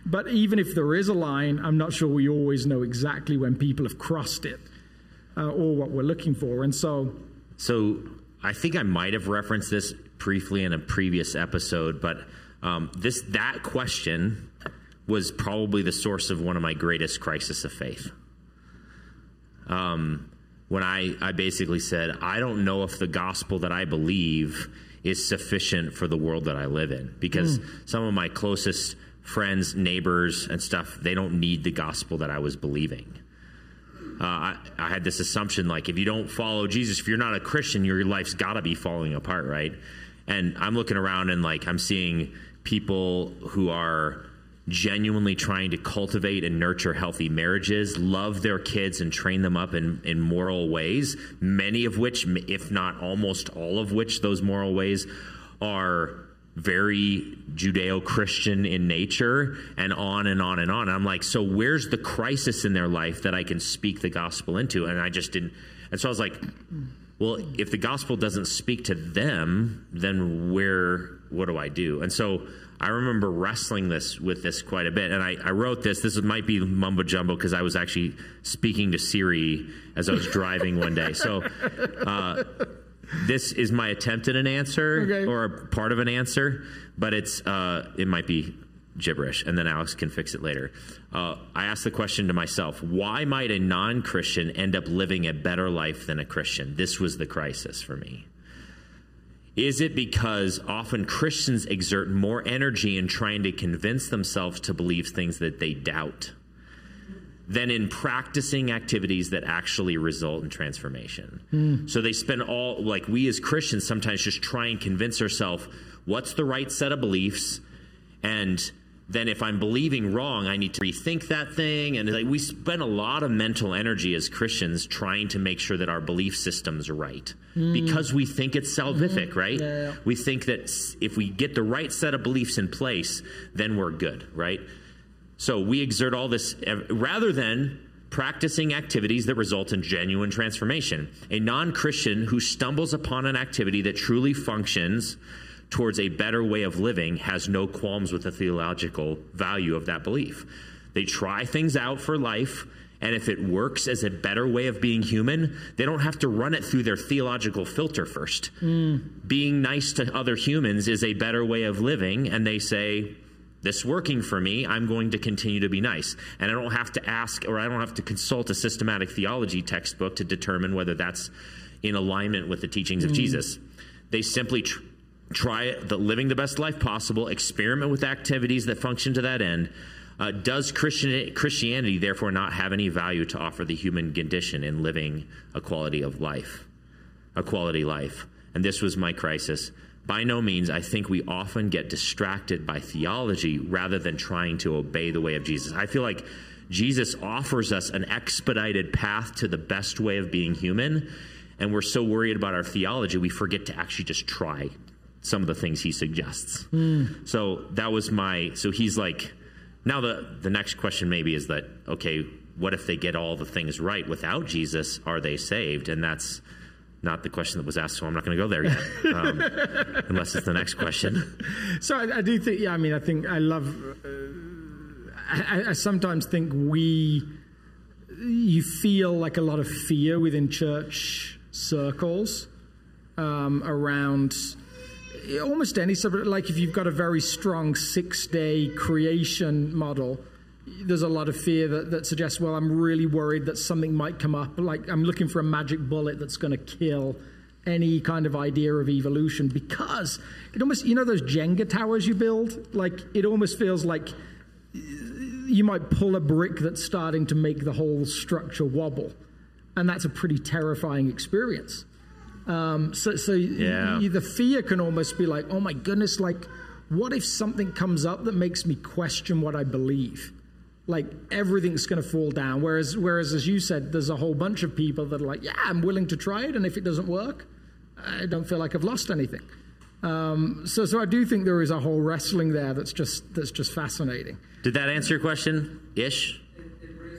But even if there is a line, I'm not sure we always know exactly when people have crossed it uh, or what we're looking for. And so, So I think I might have referenced this briefly in a previous episode, but um, this that question was probably the source of one of my greatest crisis of faith. Um, when I, I basically said, I don't know if the gospel that I believe is sufficient for the world that I live in because some of my closest friends, neighbors, and stuff, they don't need the gospel that I was believing. Uh, I, I had this assumption like if you don't follow Jesus, if you're not a Christian, your life's got to be falling apart, right? And I'm looking around and like I'm seeing people who are genuinely trying to cultivate and nurture healthy marriages, love their kids and train them up in, in moral ways, many of which, if not almost all of which, those moral ways are very Judeo Christian in nature and on and on and on. And I'm like, so where's the crisis in their life that I can speak the gospel into? And I just didn't. And so I was like, well, if the gospel doesn't speak to them, then where, what do I do? And so I remember wrestling this with this quite a bit. And I, I wrote this. This might be mumbo jumbo because I was actually speaking to Siri as I was driving one day. So, uh, this is my attempt at an answer Okay. or a part of an answer, but it's uh, it might be gibberish, and then Alex can fix it later. Uh, I asked the question to myself why might a non Christian end up living a better life than a Christian? This was the crisis for me. Is it because often Christians exert more energy in trying to convince themselves to believe things that they doubt than in practicing activities that actually result in transformation? Hmm. So they spend all, like we as Christians sometimes just try and convince ourselves what's the right set of beliefs and then if I'm believing wrong, I need to rethink that thing. And like we spend a lot of mental energy as Christians trying to make sure that our belief system's are right mm. because we think it's salvific, mm-hmm. right? Yeah. We think that if we get the right set of beliefs in place, then we're good, right? So we exert all this rather than practicing activities that result in genuine transformation. A non Christian who stumbles upon an activity that truly functions towards a better way of living has no qualms with the theological value of that belief. They try things out for life. And if it works as a better way of being human, they don't have to run it through their theological filter first. Hmm. Being nice to other humans is a better way of living, and they say, this working for me, I'm going to continue to be nice. And I don't have to ask or I don't have to consult a systematic theology textbook to determine whether that's in alignment with the teachings of hmm. Jesus. They simply tr- try the, living the best life possible, experiment with activities that function to that end. Uh, does Christian, Christianity therefore not have any value to offer the human condition in living a quality of life? a quality life. And this was my crisis. By no means, I think we often get distracted by theology rather than trying to obey the way of Jesus. I feel like Jesus offers us an expedited path to the best way of being human, and we're so worried about our theology, we forget to actually just try some of the things he suggests. So that was my, so he's like, now the, the next question maybe is that, okay, what if they get all the things right without Jesus? Are they saved? And that's, not the question that was asked, so I'm not going to go there yet, um, unless it's the next question. So I, I do think, yeah, I mean, I think I love, uh, I, I- I sometimes think we, you feel like a lot of fear within church circles um, around almost any subject. Like if you've got a very strong six day creation model, there's a lot of fear that, that suggests, well, I'm really worried that something might come up. Like I'm looking for a magic bullet that's going to kill any kind of idea of evolution because it almost, you know, those Jenga towers you build? Like it almost feels like you might pull a brick that's starting to make the whole structure wobble. And that's a pretty terrifying experience. Um, so, so Yeah. y- the fear can almost be like, oh my goodness, like, what if something comes up that makes me question what I believe? Like everything's going to fall down. Whereas, whereas, as you said, there's a whole bunch of people that are like, yeah, I'm willing to try it, and if it doesn't work, I don't feel like I've lost anything. Um, so, so I do think there is a whole wrestling there that's just that's just fascinating. Did that answer your question, ish?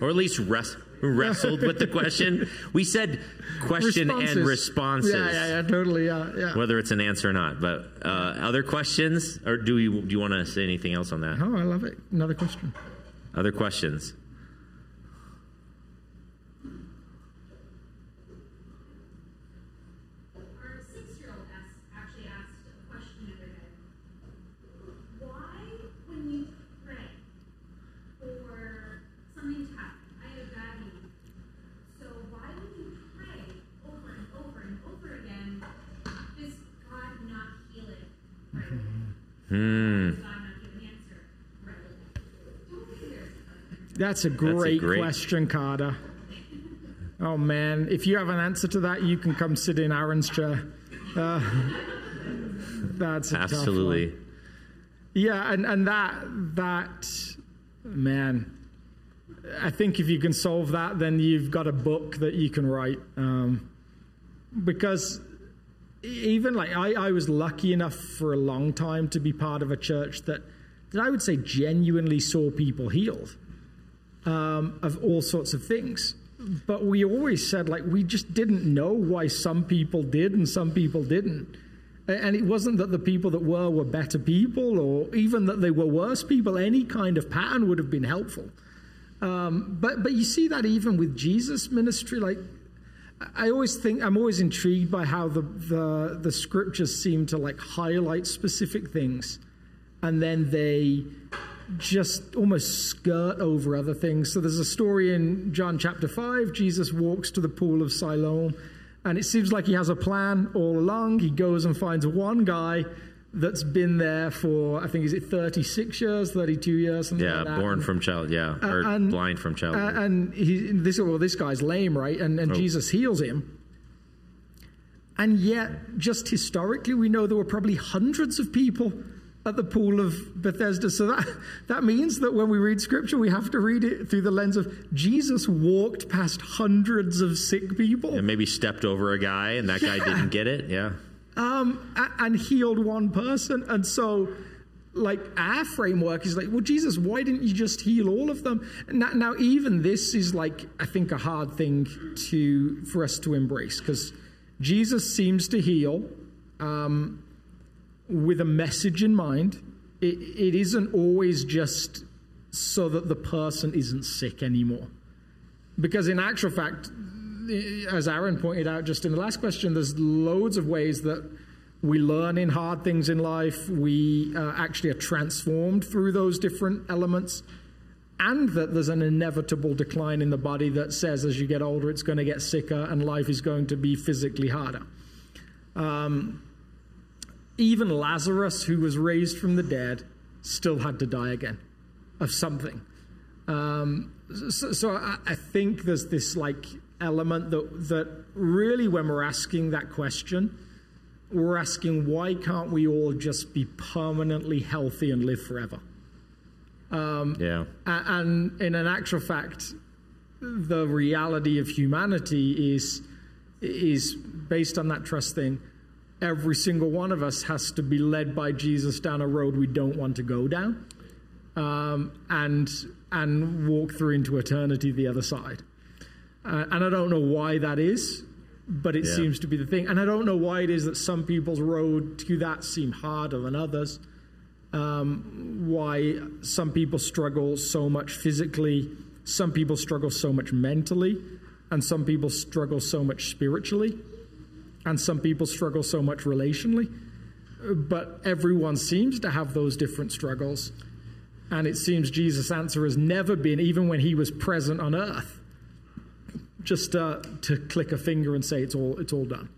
Or at least res- wrestled with the question? We said question and responses. Yeah, yeah, yeah, totally. Yeah, yeah. Whether it's an answer or not, but uh, other questions, or do you do you want to say anything else on that? Oh, I love it. Another question. Other questions? Our six-year-old asked, actually asked a question the other day. Why, when you pray for something to happen, I had a bad knee. So why would you pray over and over and over again? Does God not heal it right away? Hmm. Does God not give an answer right away? Don't be there. That's a great, great- question, Carter. Oh man, if you have an answer to that, you can come sit in Aaron's chair. Uh, that's a. Absolutely. Yeah, and, and that that man, I think if you can solve that, then you've got a book that you can write. Um, because even like I, I was lucky enough for a long time to be part of a church that that I would say genuinely saw people healed um, of all sorts of things. But we always said like we just didn't know why some people did and some people didn't. And it wasn't that the people that were were better people or even that they were worse people. Any kind of pattern would have been helpful. Um, but but you see that even with Jesus' ministry, like I always think I'm always intrigued by how the the, the scriptures seem to like highlight specific things, and then they just almost skirt over other things. So there's a story in John chapter 5. Jesus walks to the pool of Siloam, and it seems like he has a plan all along. He goes and finds one guy that's been there for, I think, is it 36 years, 32 years? Something Yeah, like that. Yeah, born And- from child. Yeah, or and- blind from child. childhood. and he, this, well, this guy's lame, right? And, and Oh. Jesus heals him. And yet, just historically, we know there were probably hundreds of people at the pool of Bethesda. So that, that means that when we read scripture, we have to read it through the lens of Jesus walked past hundreds of sick people and maybe stepped over a guy, and that guy Yeah. didn't get it. Yeah. Um, and healed one person. And so, like, our framework is like, well, Jesus, why didn't you just heal all of them? Now, now even this is like, I think, a hard thing to for us to embrace because Jesus seems to heal um, with a message in mind. It, it isn't always just so that the person isn't sick anymore. Because in actual fact, as Aaron pointed out just in the last question, there's loads of ways that we learn in hard things in life. We uh, actually are transformed through those different elements. And that there's an inevitable decline in the body that says as you get older, it's going to get sicker and life is going to be physically harder. Um, even Lazarus, who was raised from the dead, still had to die again of something. Um, so, so I, I think there's this like element that that really, when we're asking that question, we're asking why can't we all just be permanently healthy and live forever? Yeah. A- And in an actual fact, the reality of humanity is is based on that trust thing. Every single one of us has to be led by Jesus down a road we don't want to go down, um, and and walk through into eternity the other side. Uh, and I don't know why that is, but it Yeah. seems to be the thing. And I don't know why it is that some people's road to that seem harder than others why some people struggle so much physically, some people struggle so much mentally, and some people struggle so much spiritually, and some people struggle so much relationally. But everyone seems to have those different struggles. And it seems Jesus' answer has never been, even when he was present on earth, just uh, to click a finger and say it's all, it's all done.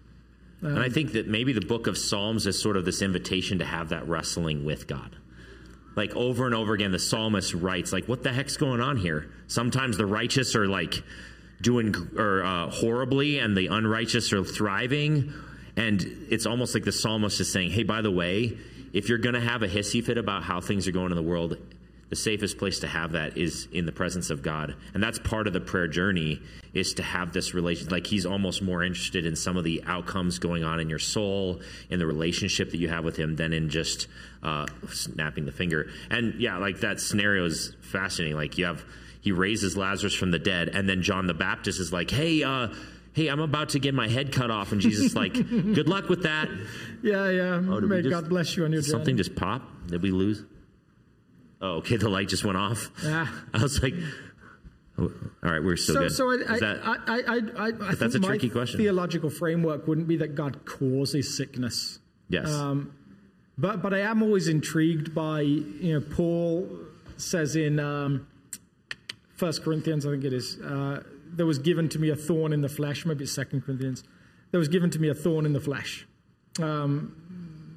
and I think that maybe the book of Psalms is sort of this invitation to have that wrestling with God. Like over and over again, the psalmist writes, like, what the heck's going on here? Sometimes the righteous are like doing or uh, horribly, and the unrighteous are thriving. And it's almost like the psalmist is saying, hey, by the way, if you're going to have a hissy fit about how things are going in the world, the safest place to have that is in the presence of God. And that's part of the prayer journey is to have this relation like he's almost more interested in some of the outcomes going on in your soul, in the relationship that you have with him than in just uh, snapping the finger. And yeah, like that scenario is fascinating. Like you have he raises Lazarus from the dead and then John the Baptist is like, "Hey, uh Hey, I'm about to get my head cut off, and Jesus is like, "Good luck with that." Yeah, yeah. Oh, May just- God bless you on your something journey. just pop? Did we lose? Oh, okay. The light just went off. Yeah. I was like, oh, "All right, we're still so, good." so I, that- I, I, I, I think that's a my tricky question. theological framework wouldn't be that God causes sickness. yes. um, But but I am always intrigued by you know Paul says in um, First Corinthians I think it is uh, there was given to me a thorn in the flesh maybe it's Second Corinthians there was given to me a thorn in the flesh um,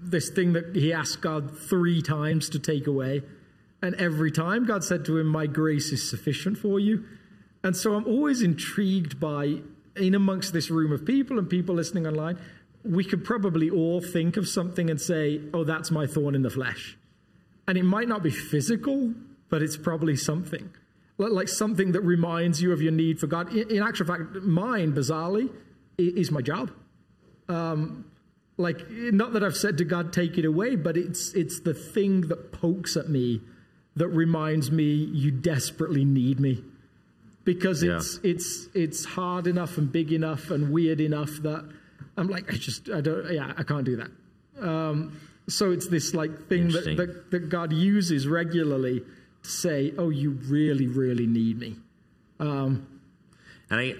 this thing that he asked God three times to take away and every time God said to him my grace is sufficient for you and so I'm always intrigued by in amongst this room of people and people listening online we could probably all think of something and say, oh, that's my thorn in the flesh. And it might not be physical, but it's probably something. Like something that reminds you of your need for God. In, actual fact, mine, bizarrely, is my job. Um, like, not that I've said to God, take it away, but it's, it's the thing that pokes at me that reminds me you desperately need me because Yeah. it's it's it's hard enough and big enough and weird enough that I'm like I just I don't yeah I can't do that. Um, so it's this like thing that, that that God uses regularly to say, oh, you really really need me. And I,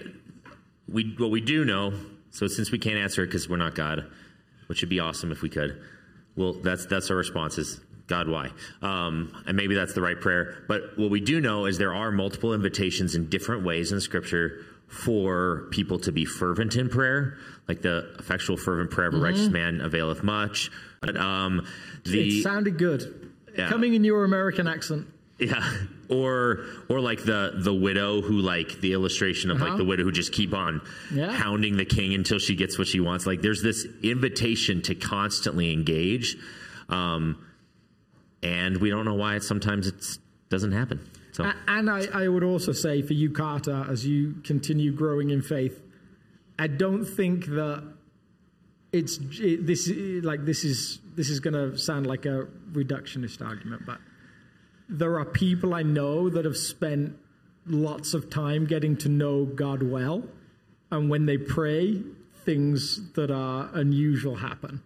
we what we do know. So since we can't answer it because we're not God, which would be awesome if we could. Well, that's that's our response is God, why? Um, and maybe that's the right prayer. But what we do know is there are multiple invitations in different ways in Scripture for people to be fervent in prayer, like the effectual, fervent prayer of a righteous man availeth much. But um, the it sounded good. Yeah. Coming in your American accent. yeah, or or like the the widow who like the illustration of like Uh-huh. the widow who just keep on Yeah. hounding the king until she gets what she wants. Like there's this invitation to constantly engage, um, and we don't know why sometimes it doesn't happen. So And I, I would also say for you, Carter, as you continue growing in faith, I don't think that it's it, this like this is this is going to sound like a reductionist argument, but there are people I know that have spent lots of time getting to know God well, and when they pray, things that are unusual happen.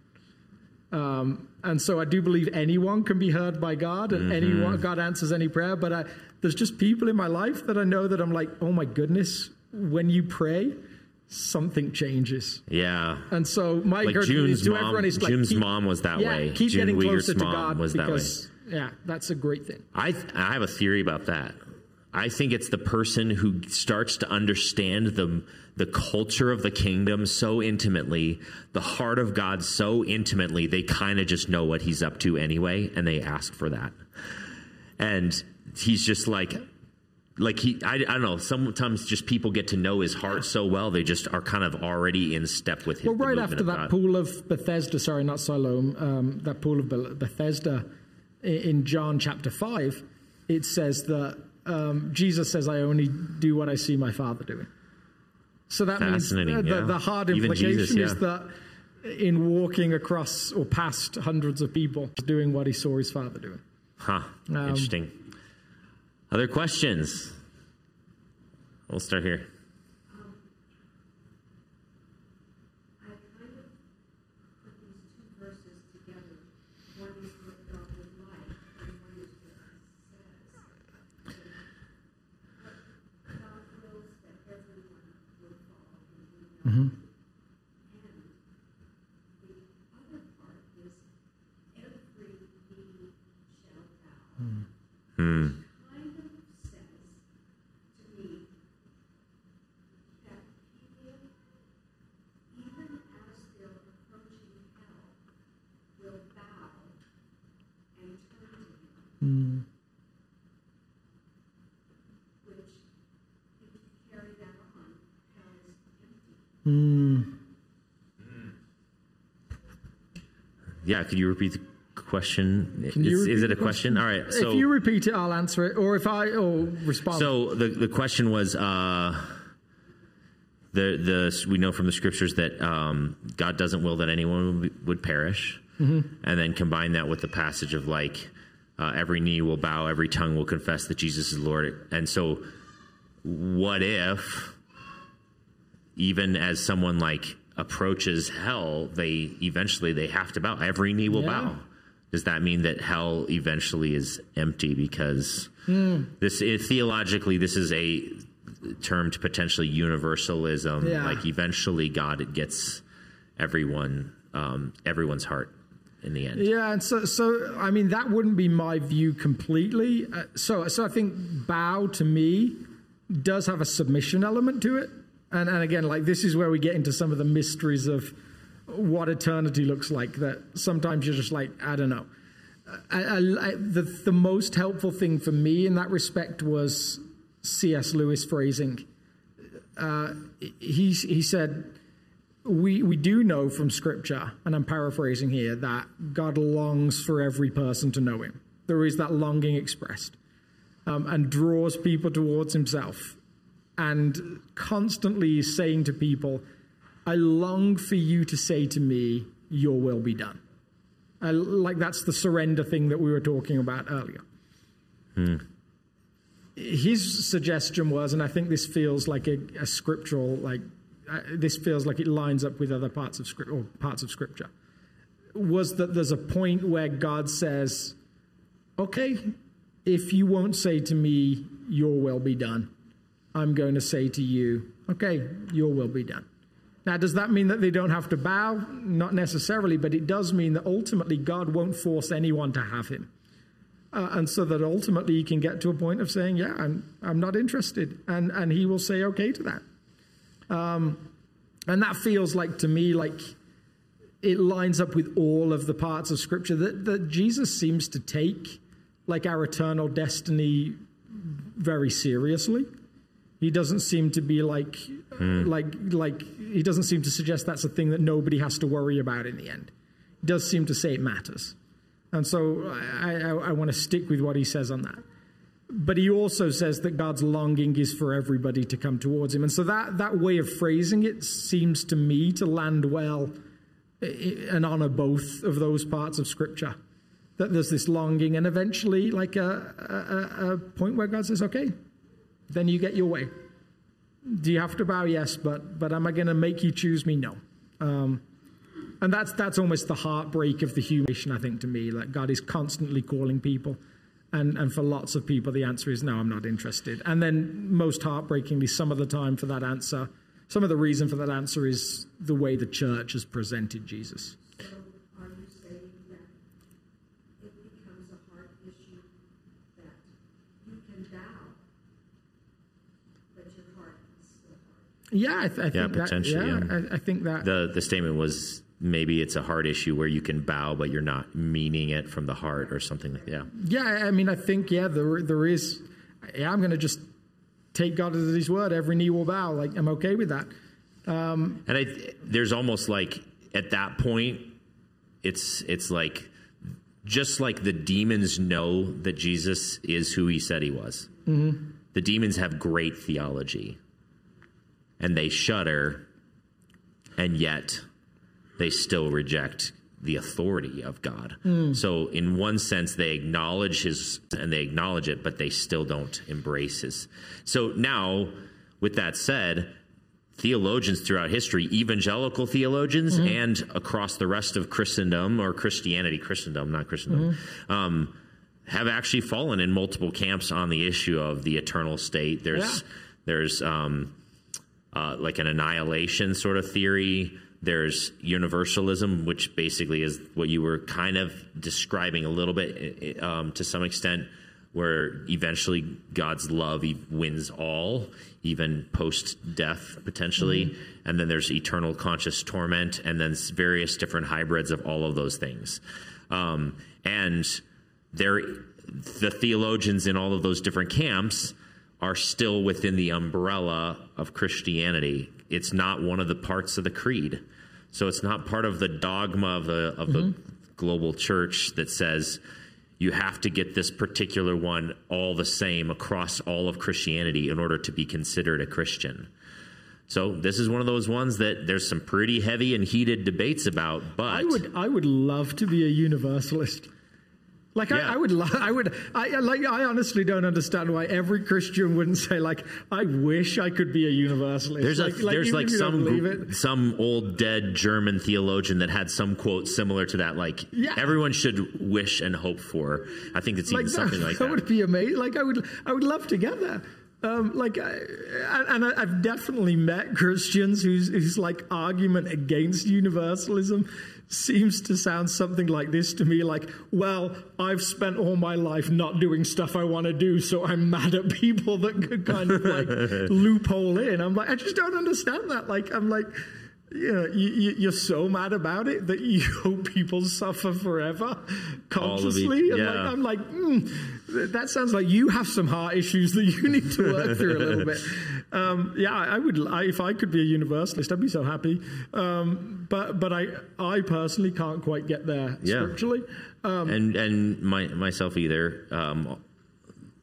Um, and so I do believe anyone can be heard by God, and anyone God answers any prayer. But I, there's just people in my life that I know that I'm like, oh my goodness, when you pray, something changes. yeah, And so my like June's to mom. everyone is like, June's keep- mom was that yeah, way. Keep June getting closer to God was that way. yeah, that's a great thing. I I have a theory about that. I think it's the person who starts to understand the the culture of the kingdom so intimately, the heart of God so intimately, they kind of just know what he's up to anyway, and they ask for that. And he's just like, like he, I, I don't know. Sometimes just people get to know his heart so well, they just are kind of already in step with him. Well, right after that pool of Bethesda, sorry, not Siloam, um, that pool of Bethesda in John chapter 5, it says that um, Jesus says, I only do what I see my Father doing. So that means the, yeah. the hard implication Jesus, yeah. is that in walking across or past hundreds of people, doing what he saw his Father doing. Huh. Um, Interesting. Other questions? We'll start here. I kind of put these two verses together. One is what God would like, and one is what He says. But God wills that everyone will follow Him. And the other part is every knee shall bow. Hmm. Kind of says to me that people even as they're approaching hell, will bow and turn to him. Which, if you carry that on, hell is. Yeah, could you repeat the question? Is, is it a the question? All right. So, if you repeat it, I'll answer it. Or if I or respond. so the the question was, uh, the the we know from the scriptures that um, God doesn't will that anyone would, would perish, Mm-hmm. and then combine that with the passage of like, uh, every knee will bow, every tongue will confess that Jesus is Lord, and so, what if, even as someone like approaches hell, they eventually they have to bow. Every knee will Yeah. bow. Does that mean that hell eventually is empty? Because Hmm. this it, theologically, this is a term to potentially universalism. Yeah. Like eventually, God it gets everyone, um, everyone's heart in the end. Yeah, and so so I mean that wouldn't be my view completely. Uh, so so I think bow to me does have a submission element to it, and and again like this is where we get into some of the mysteries of what eternity looks like. That sometimes you're just like I don't know. I, I, the the most helpful thing for me in that respect was C.S. Lewis phrasing. Uh, he he said we we do know from scripture and i'm paraphrasing here that god longs for every person to know him there is that longing expressed um, and draws people towards himself and constantly saying to people i long for you to say to me your will be done I, like that's the surrender thing that we were talking about earlier. His suggestion was, and I think this feels like a, a scriptural, like uh, this feels like it lines up with other parts of script or parts of scripture, was that there's a point where God says, "Okay, if you won't say to me, Your will be done, I'm going to say to you, Okay, Your will be done." Now, does that mean that they don't have to bow? Not necessarily, but it does mean that ultimately God won't force anyone to have him. Uh, and so that ultimately you can get to a point of saying, yeah, I'm, I'm not interested. And, and he will say okay to that. Um, and that feels like to me like it lines up with all of the parts of scripture that, that Jesus seems to take like our eternal destiny very seriously. He doesn't seem to be like hmm. like like he doesn't seem to suggest that's a thing that nobody has to worry about in the end. He does seem to say it matters. And so I, I, I want to stick with what he says on that. But he also says that God's longing is for everybody to come towards him. And so that, that way of phrasing it seems to me to land well and honor both of those parts of Scripture. That there's this longing, and eventually, like a, a- a point where God says, okay, then you get your way. Do you have to bow? Yes, but, but am I going to make you choose me? No. Um, and that's that's almost the heartbreak of the human, I think, to me. Like God is constantly calling people, and and for lots of people, the answer is no, I'm not interested. And then most heartbreakingly, some of the time for that answer, some of the reason for that answer is the way the church has presented Jesus. So are you saying that it becomes a hard issue that you can bow, but your heart is still hard? Yeah, I, th- I think Yeah, that, potentially, Yeah, yeah. I, I think that. The the statement was maybe it's a heart issue where you can bow, but you're not meaning it from the heart or something like that. Yeah. Yeah, I mean, I think yeah, there there is. Yeah, I'm going to just take God at His word. Every knee will bow. Like I'm okay with that. Um, and I, there's almost like at that point, it's it's like just like the demons know that Jesus is who he said he was. Mm-hmm. The demons have great theology, and they shudder, and yet they still reject the authority of God. So, in one sense, they acknowledge his and they acknowledge it, but they still don't embrace his. So now, with that said, theologians throughout history, evangelical theologians, and across the rest of Christendom or Christianity, Christendom, not Christendom, um, have actually fallen in multiple camps on the issue of the eternal state. There's Yeah. there's um, uh, like an annihilation sort of theory. There's universalism, which basically is what you were kind of describing a little bit um, to some extent, where eventually God's love wins all, even post death potentially. And then there's eternal conscious torment, and then various different hybrids of all of those things. Um, and there, the theologians in all of those different camps are still within the umbrella of Christianity. It's not one of the parts of the creed. So it's not part of the dogma of the of the mm-hmm. global church that says you have to get this particular one all the same across all of Christianity in order to be considered a Christian. So this is one of those ones that there's some pretty heavy and heated debates about, but I would I would love to be a universalist. Like Yeah. I, I would, I would, I like. I honestly don't understand why every Christian wouldn't say like, "I wish I could be a universalist." There's like, a, there's like you don't some some old dead German theologian that had some quote similar to that. Like Yeah. everyone should wish and hope for. I think it's even like something that, like that that. would be amazing. Like I would, I would love to get there. Um, like, I, and I- I've definitely met Christians whose whose like argument against universalism seems to sound something like this to me: like, well, I've spent all my life not doing stuff I want to do, so I'm mad at people that could kind of like loophole in. I'm like, I just don't understand that. Like, I'm like. Yeah, you, you, you're so mad about it that you hope people suffer forever consciously. and yeah. like, I'm like, mm, that sounds like you have some heart issues that you need to work through a little bit. Um, yeah, I would. I, if I could be a universalist, I'd be so happy. Um, but but I I personally can't quite get there Yeah. scripturally. Um, and and my, myself either. Um,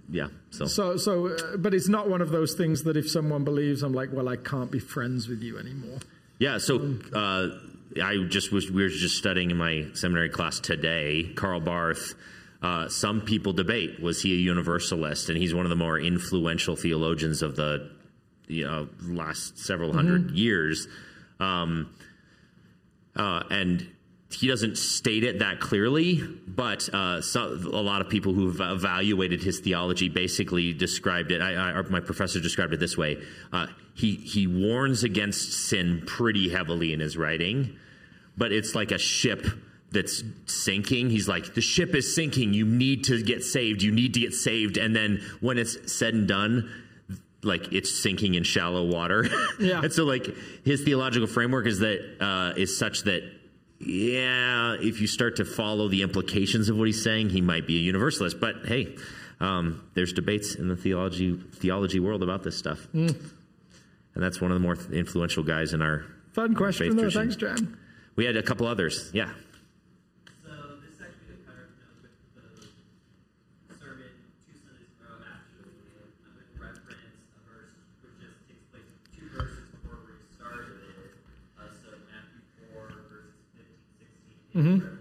yeah. So so so, uh, but it's not one of those things that if someone believes, I'm like, well, I can't be friends with you anymore. yeah. So uh, I just was we were just studying in my seminary class today. Karl Barth. Uh, some people debate was he a universalist, and he's one of the more influential theologians of the you know last several 100 years. Um, uh, and he doesn't state it that clearly, but uh, so, a lot of people who've evaluated his theology basically described it. I, I, my professor described it this way: uh, he he warns against sin pretty heavily in his writing, but it's like a ship that's sinking. He's like, the ship is sinking. You need to get saved. You need to get saved. And then when it's said and done, like it's sinking in shallow water. Yeah. and so like his theological framework is that uh, is such that yeah, if you start to follow the implications of what he's saying, he might be a universalist. But hey, um, there's debates in the theology theology world about this stuff, Hmm. and that's one of the more influential guys in our Fun question, though. Thanks, Jan. We had a couple others. Yeah. So this actually occurred uh, with the sermon two Sundays in a row actually. I'm going to reference a verse which just takes place two verses before we started it. Uh, so Matthew 4 verses 15, 16, Mhm. referencing the prophecy from Isaiah. Um, I'm going to butcher the biblical names. The land of Zebulun and the land of Naphtali, the way of the sea beyond the Jordan, Galilee of the Gentiles, the people living in darkness have seen a great light. On those living in the land of the shadow of death, a light has dawned.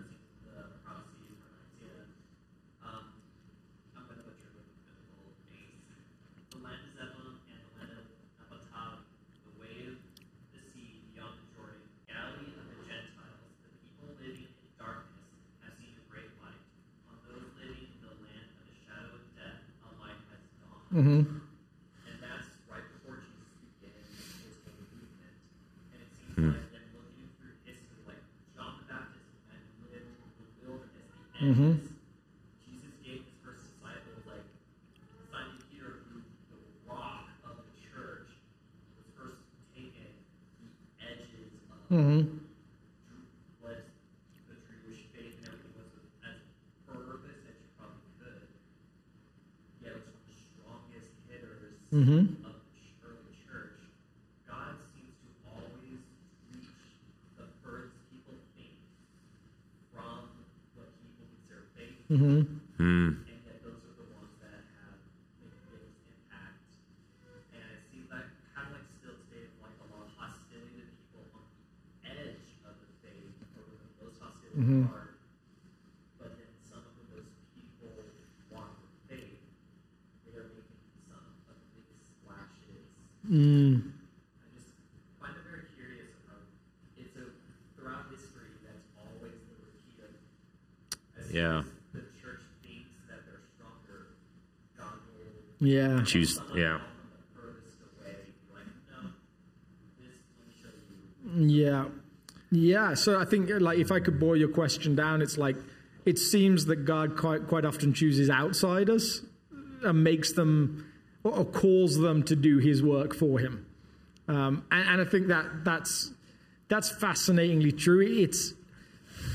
Mm-hmm. And that's right before Jesus began his whole movement. And it seems like them looking through history, like John the Baptist and lived in the endless. Jesus gave his first disciples, like Simon Peter, who the rock of the church, was first taken the edges of Mm-hmm. what the Jewish faith and everything was as as you probably could. Yet it was one of the strongest hitters Mhm. of the ch- early church. God seems to always reach the furthest people think from what people consider faith, Mm-hmm. Hmm. and yet those are the ones that have made the biggest impact. And it seems like kind of like still today, like a lot of hostility to people on the edge of the faith, or where the big splashes. Mm. I just find it very curious of it's a throughout history that's always the repeat of as soon Yeah. as the church thinks that they're stronger, God will Yeah. Choose. Yeah. from the furthest away, be like, no, this let me show Yeah. Yeah. Yeah. So I think, like, if I could boil your question down, it's like it seems that God quite, quite often chooses outsiders and makes them or, or calls them to do his work for him. Um, and, and I think that that's that's fascinatingly true. It's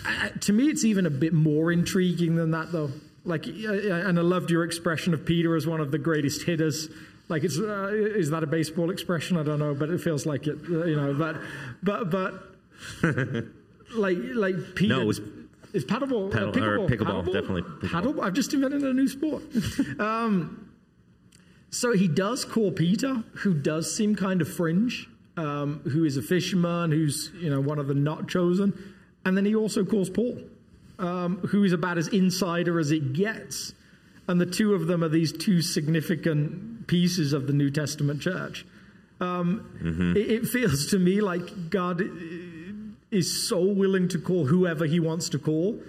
uh, to me, it's even a bit more intriguing than that, though. Like, uh, and I loved your expression of Peter as one of the greatest hitters. Like, it's uh, is that a baseball expression? I don't know, but it feels like it. Uh, you know, but but but like like Peter. No, it was is paddleball, paddle- uh, pickleball, or pickleball, paddleball? definitely pickleball. Paddle. I've just invented a new sport. um, so he does call Peter, who does seem kind of fringe, um, who is a fisherman, who's you know one of the not chosen, and then he also calls Paul, um, who is about as insider as it gets, and the two of them are these two significant pieces of the New Testament church. Um, it, it feels to me like God is so willing to call whoever he wants to call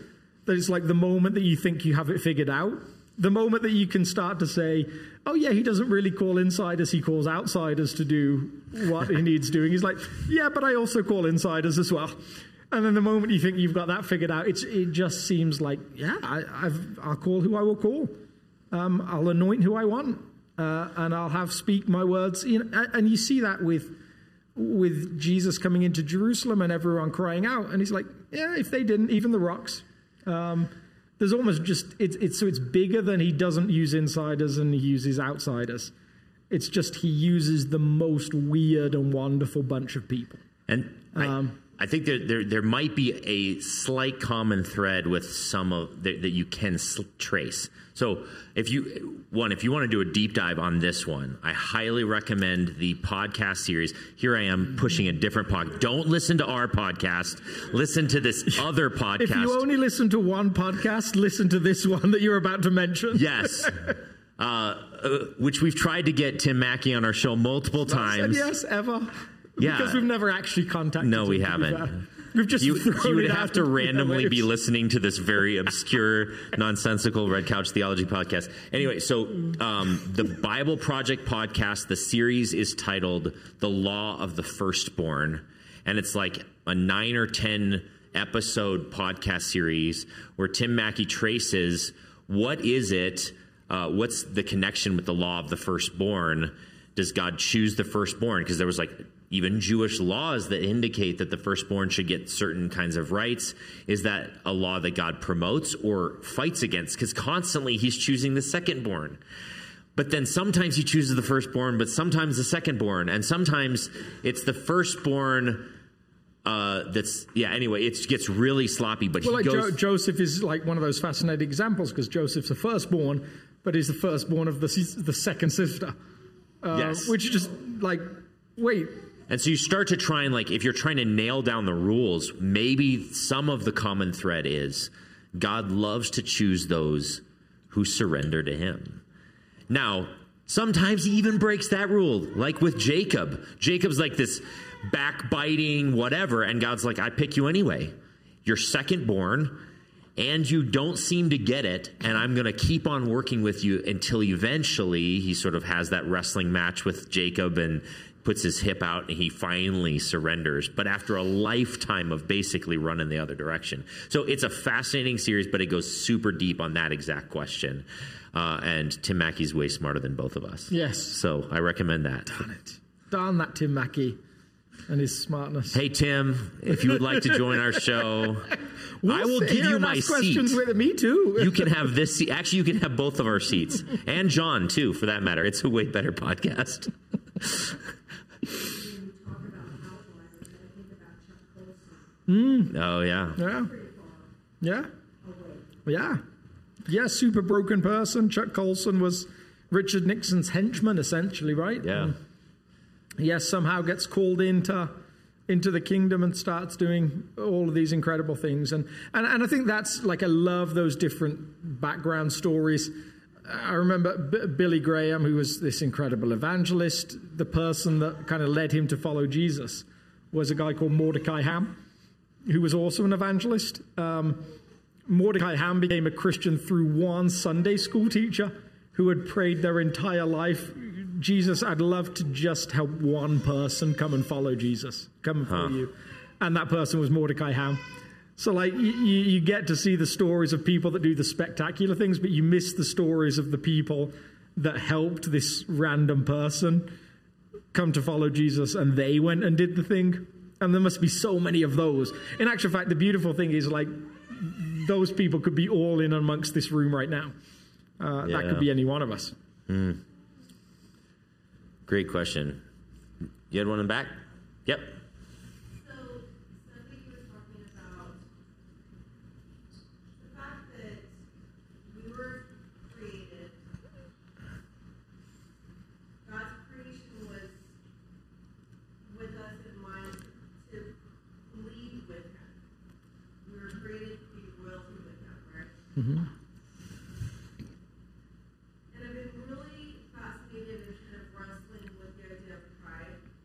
that it's like the moment that you think you have it figured out, the moment that you can start to say, oh, yeah, he doesn't really call insiders, he calls outsiders to do what he needs doing. He's like, yeah, but I also call insiders as well. And then the moment you think you've got that figured out, it's, it just seems like, yeah, I, I've, I'll call who I will call. Um, I'll anoint who I want, uh, and I'll have speak my words. You know, and you see that with with Jesus coming into Jerusalem and everyone crying out, and he's like, "Yeah, if they didn't, even the rocks." Um, there's almost just it's, it's so it's bigger than he doesn't use insiders and he uses outsiders. It's just he uses the most weird and wonderful bunch of people. And I, Um, I think that there there might be a slight common thread with some of that, that you can sl- trace. So if you one, if you want to do a deep dive on this one, I highly recommend the podcast series. Here I am pushing a different pod. Don't listen to our podcast. Listen to this other podcast. If you only listen to one podcast, listen to this one that you're about to mention. yes. Uh, uh, which we've tried to get Tim Mackie on our show multiple times. yes, ever. Yeah. Because we've never actually contacted No, we haven't. We've just you, you would have to randomly be listening to this very obscure, nonsensical Red Couch Theology podcast. Anyway, so um, the Bible Project podcast, the series is titled "The Law of the Firstborn," and it's like a nine or ten episode podcast series where Tim Mackie traces what is it, uh, what's the connection with the law of the firstborn. Does God choose the firstborn? Because there was like even Jewish laws that indicate that the firstborn should get certain kinds of rights. Is that a law that God promotes or fights against? Because constantly he's choosing the secondborn. But then sometimes he chooses the firstborn, but sometimes the secondborn, and sometimes it's the firstborn. Uh, that's yeah. Anyway, it gets really sloppy. But Well, he like goes. jo- Joseph is like one of those fascinating examples because Joseph's the firstborn, but he's the firstborn of the the second sister. Uh, Yes. Which is just like, wait, And so you start to try and like, if you're trying to nail down the rules, maybe some of the common thread is God loves to choose those who surrender to Him. Now, sometimes He even breaks that rule, like with Jacob. Jacob's like this backbiting, whatever, and God's like, I pick you anyway. You're second born. And you don't seem to get it, and I'm going to keep on working with you until eventually he sort of has that wrestling match with Jacob and puts his hip out and he finally surrenders. But after a lifetime of basically running the other direction. So it's a fascinating series, but it goes super deep on that exact question. Uh, and Tim Mackie's way smarter than both of us. Yes. So I recommend that. darn it. Darn that Tim Mackie and his smartness. Hey, Tim, if you would like to join our show, I will give you my ask seat. questions with me too. you can have this seat. Actually, you can have both of our seats, and John too, for that matter. It's a way better podcast. When you talk about outliers, I think about Chuck Colson. Oh yeah, yeah, yeah, yeah, yeah. Super broken person. Chuck Colson was Richard Nixon's henchman, essentially, right? yeah. And yes, somehow gets called into into the kingdom and starts doing all of these incredible things. And and, and I think that's like I love those different background stories. I remember B- Billy Graham, who was this incredible evangelist. The person that kind of led him to follow Jesus was a guy called Mordecai Ham, who was also an evangelist. Um, Mordecai Ham became a Christian through one Sunday school teacher who had prayed their entire life, Jesus, I'd love to just help one person come and follow Jesus, come and follow you. And that person was Mordecai Ham. So, like, you, you get to see the stories of people that do the spectacular things, but you miss the stories of the people that helped this random person come to follow Jesus and they went and did the thing. And there must be so many of those. In actual fact, the beautiful thing is like those people could be all in amongst this room right now. Uh, That could be any one of us. Great question. You had one in the back? Yep. So, Sunday you were talking about the fact that we were created. God's creation was with us in mind to lead with Him. We were created to be royalty with Him, right? And I've been really fascinated and kind of wrestling with the idea of pride. Mm-hmm. So my question is, is what do you think, where do you think the line is between this idea that we're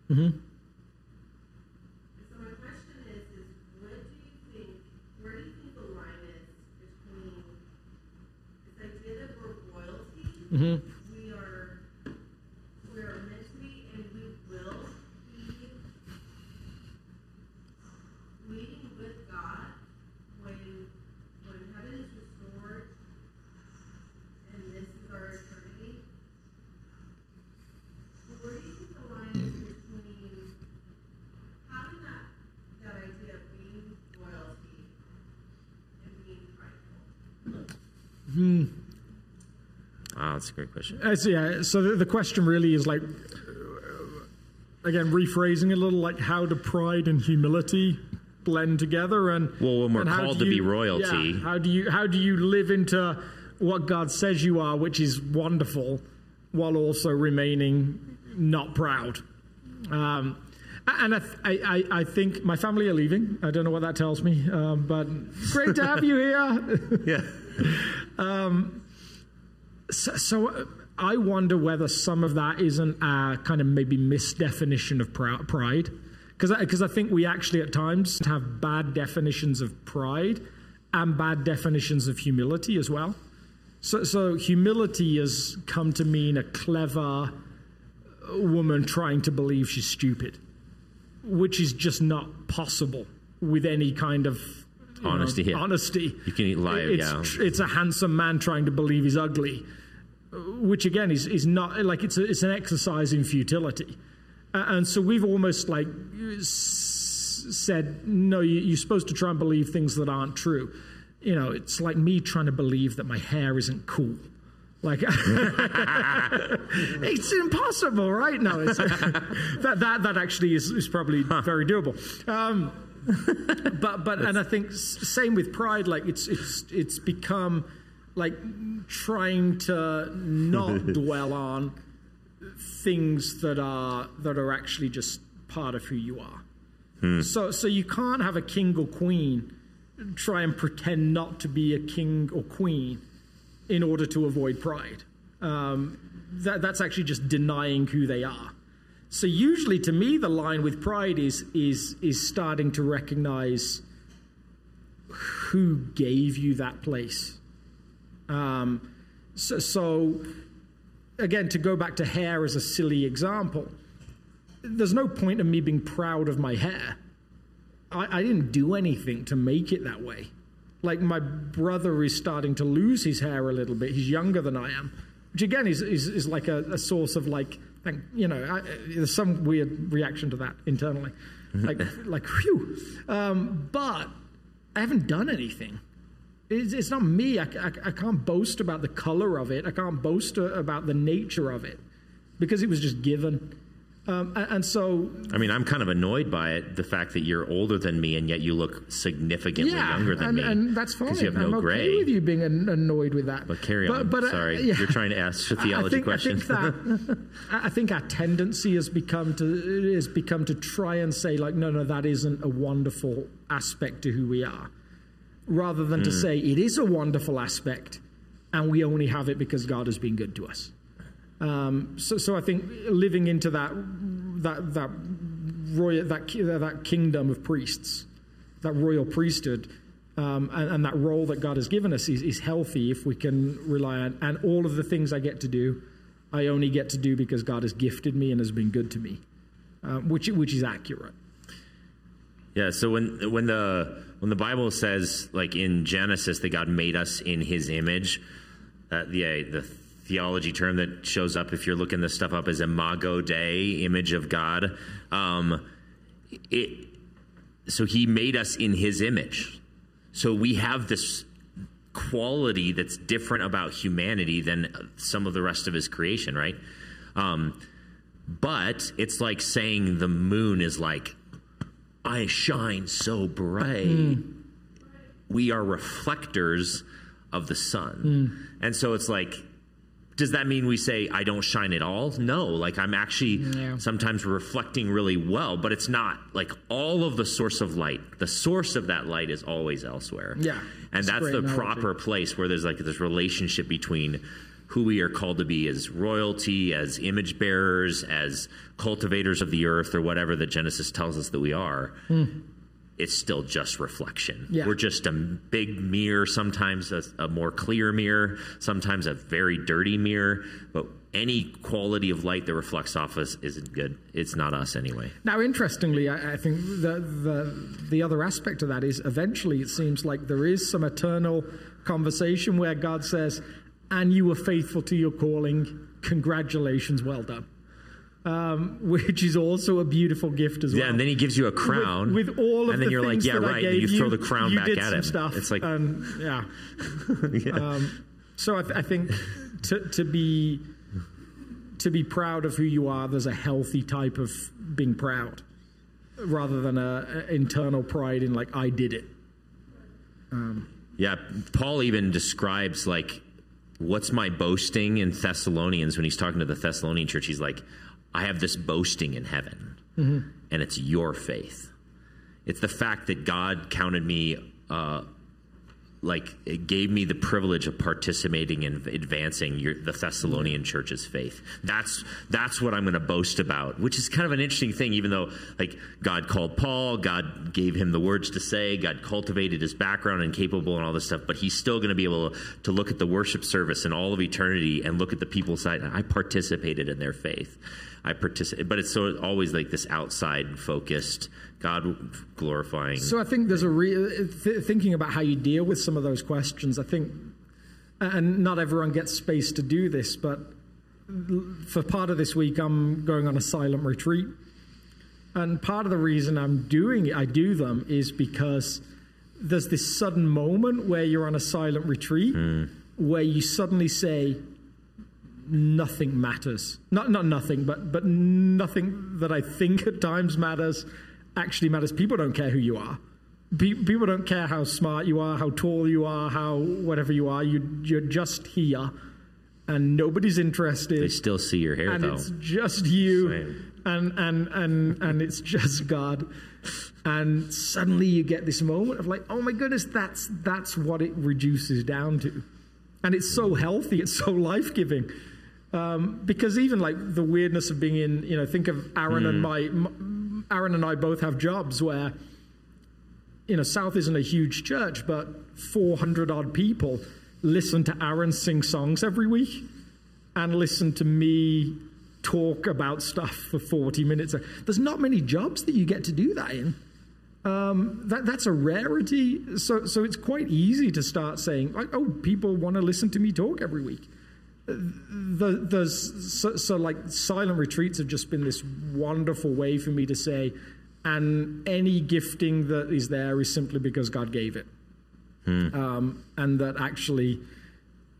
royalty, Mm-hmm. we are, we are meant to be, and we will be meeting with God when, when heaven is restored, and this is our eternity? Where do you think the line is between having that, that idea of being royalty and being Wow, that's a great question. Uh, so, yeah, so the, the question really is like, uh, again, rephrasing a little, like how do pride and humility blend together? And Well, when we're how called do to be you- royalty- yeah, how do you how do you live into what God says you are, which is wonderful, while also remaining not proud? Um, and I, I, I think my family are leaving. I don't know what that tells me, um, but great to have you here. Yeah. So, so uh, I wonder whether some of that isn't a kind of maybe misdefinition of pride. Because I, I think we actually at times have bad definitions of pride and bad definitions of humility as well. So, so humility has come to mean a clever woman trying to believe she's stupid, which is just not possible with any kind of you know, Honesty, yeah. honesty. You can lie, It's, yeah. tr- it's a handsome man trying to believe he's ugly, which again is, is not like it's a, it's an exercise in futility. Uh, and so we've almost like s- said, no, you, you're supposed to try and believe things that aren't true. You know, it's like me trying to believe that my hair isn't cool. Like, it's impossible, right? No, it's, that, that, that actually is, is probably very doable. Um, but but and I think same with pride. Like it's it's it's become like trying to not dwell on things that are that are actually just part of who you are. So so you can't have a king or queen try and pretend not to be a king or queen in order to avoid pride. Um, that, that's actually just denying who they are. So usually, to me, the line with pride is is is starting to recognize who gave you that place. Um, so, so again, to go back to hair as a silly example, there's no point in me being proud of my hair. I, I didn't do anything to make it that way. Like my brother is starting to lose his hair a little bit. He's younger than I am, which again is is, is like a, a source of like, thank, you know, I, there's some weird reaction to that internally, like like whew. Um, but I haven't done anything. It's, it's not me. I, I, I can't boast about the color of it. I can't boast uh, about the nature of it because it was just given. Um, and, and so I mean, I'm kind of annoyed by it, the fact that you're older than me and yet you look significantly yeah, younger than and, me. and that's fine. Because you have no I'm okay gray. with you being an- annoyed with that. But carry on. uh, Sorry, yeah. you're trying to ask a theology I think, question. I think that I think our tendency has become to has become to try and say like, no, no, that isn't a wonderful aspect to who we are, rather than Hmm. to say it is a wonderful aspect, and we only have it because God has been good to us. Um, so, so I think living into that that that royal that that kingdom of priests, that royal priesthood, um, and, and that role that God has given us is, is healthy if we can rely on. And all of the things I get to do, I only get to do because God has gifted me and has been good to me, uh, which which is accurate. Yeah, so when when the when the Bible says like in Genesis that God made us in His image, uh, the the theology term that shows up if you're looking this stuff up is imago Dei, image of God. Um, it so He made us in His image, so we have this quality that's different about humanity than some of the rest of His creation, right? Um, but it's like saying the moon is like I shine so bright. We are reflectors of the sun. And so it's like, does that mean we say, I don't shine at all? No, like I'm actually Yeah. sometimes reflecting really well, but it's not like all of the source of light. The source of that light is always elsewhere. Yeah. And That's that's the analogy. proper place where there's like this relationship between who we are called to be as royalty, as image bearers, as cultivators of the earth, or whatever that Genesis tells us that we are. Hmm. It's still just reflection. Yeah. We're just a big mirror, sometimes a, a more clear mirror, sometimes a very dirty mirror, but any quality of light that reflects off us isn't good. It's not us anyway. Now, interestingly, I, I think the, the the other aspect of that is eventually it seems like there is some eternal conversation where God says, "And you were faithful to your calling. Congratulations, well done." Um, which is also a beautiful gift as well. Yeah, and then he gives you a crown. with, with all of and then the you're like, yeah, that right. And gave you throw the crown you back at him. Stuff, It's like, and yeah. Um, so I, th- I think to, to be to be proud of who you are, there's a healthy type of being proud, rather than a, a internal pride in like I did it. Yeah, Paul even describes like what's my boasting in Thessalonians when he's talking to the Thessalonian church. He's like, I have this boasting in heaven, and it's your faith. It's the fact that God counted me uh, like it gave me the privilege of participating in advancing your, the Thessalonian church's faith. That's that's what I'm going to boast about, which is kind of an interesting thing. Even though like God called Paul, God gave him the words to say, God cultivated his background and capable and all this stuff, but he's still going to be able to look at the worship service and all of eternity and look at the people's side. I participated in their faith. I participate, but it's so always like this outside focused, God glorifying. So I think there's a re- th- thinking about how you deal with some of those questions. I think, and not everyone gets space to do this, but for part of this week, I'm going on a silent retreat, and part of the reason I'm doing it, I do them, is because there's this sudden moment where you're on a silent retreat hmm. where you suddenly say, nothing matters. Not not nothing, but but nothing that I think at times matters actually matters. People don't care who you are. People don't care how smart you are, how tall you are, how whatever you are. You you're just here, and nobody's interested. they still see your hair and though. it's just you, Same. and and and and it's just God. And suddenly you get this moment of like, oh my goodness, that's that's what it reduces down to, and it's so healthy, it's so life giving. Um, because even like the weirdness of being in, you know, think of Aaron and my, m- Aaron and I both have jobs where, you know, South isn't a huge church, but 400 odd people listen to Aaron sing songs every week and listen to me talk about stuff for 40 minutes. There's not many jobs that you get to do that in. Um, that, that's a rarity. So, so it's quite easy to start saying, like, oh, people want to listen to me talk every week the, so, so like silent retreats have just been this wonderful way for me to say and any gifting that is there is simply because god gave it. Um, and that actually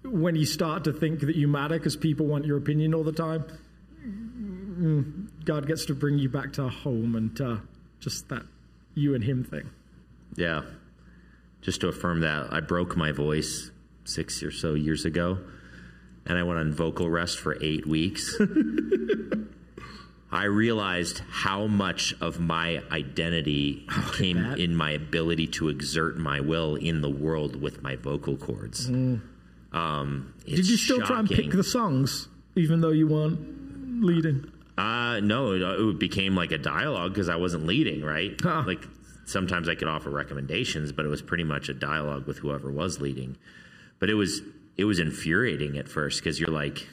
when you start to think that you matter because people want your opinion all the time mm, god gets to bring you back to home and uh, just that you and him thing. Yeah. Just to affirm that, I broke my voice six or so years ago, and I went on vocal rest for eight weeks. I realized how much of my identity came bet. in my ability to exert my will in the world with my vocal cords. Um, Mm. did you still try and pick the songs even though you weren't leading Uh, no, it, it became like a dialogue because I wasn't leading, right? Huh. Like sometimes I could offer recommendations, but it was pretty much a dialogue with whoever was leading. But it was it was infuriating at first because you're like,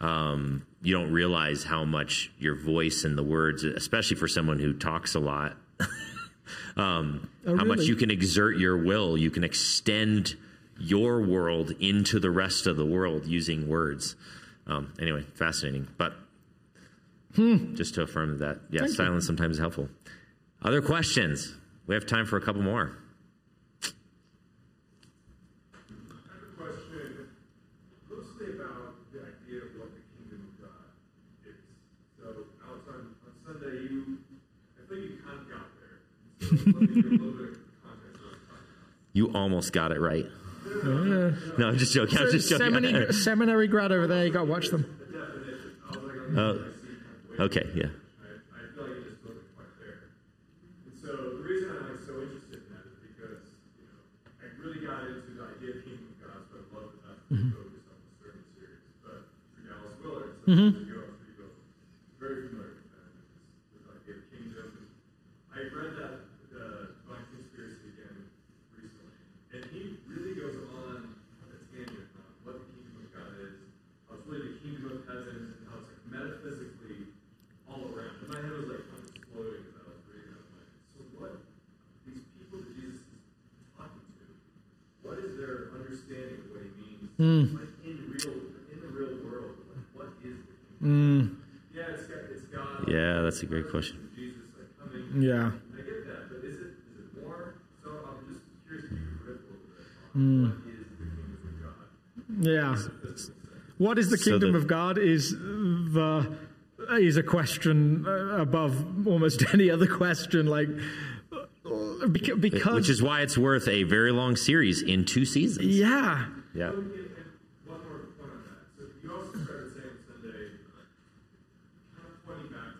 um, you don't realize how much your voice and the words, especially for someone who talks a lot, um, Oh, how much you can exert your will. You can extend your world into the rest of the world using words. Um, anyway, fascinating. But just to affirm that, yeah, Thank you. silence sometimes is helpful. Other questions? We have time for a couple more. I have a question mostly about the idea of what the kingdom of God is. So, Alex, on, on Sunday, you, I think you kind of got there. So, let me give a little bit of context of what I'm talking about. You almost got it right. Oh, no, I'm just joking. I'm just joking. seminary, seminary grad over there you got to watch them Oh, okay, yeah. I, I feel like it just wasn't quite there. And so the reason I'm like so interested in that is because, you know, I really got into the idea of kingdom of God, so I love that that's mm focused on the sermon series. But through Dallas Willard, so years ago, I was pretty good, very familiar with that, with this idea of kingdom. I read that, the Divine Conspiracy again recently, and he really goes on a tangent on what the kingdom of God is, how it's really the kingdom of heaven, and how it's like metaphysically all around. And my head was like kind of exploding as I was reading it. I'm like, so what these people that Jesus is talking to, what is their understanding of what he means? Like in real in the real world, like what is the kingdom? Yeah, it's it's God. Yeah, that's a great question. Jesus like coming. yeah I get that, but is it is it more? So I'm just curious if you could riff a little bit on what is the kingdom of God? Yeah. What is the So kingdom the- of God is the is a question uh, above almost any other question. Like uh, because Which is why it's worth a very long series in two seasons. yeah, Yeah. And, and one more point on that. So you also started saying Sunday, kind of pointing back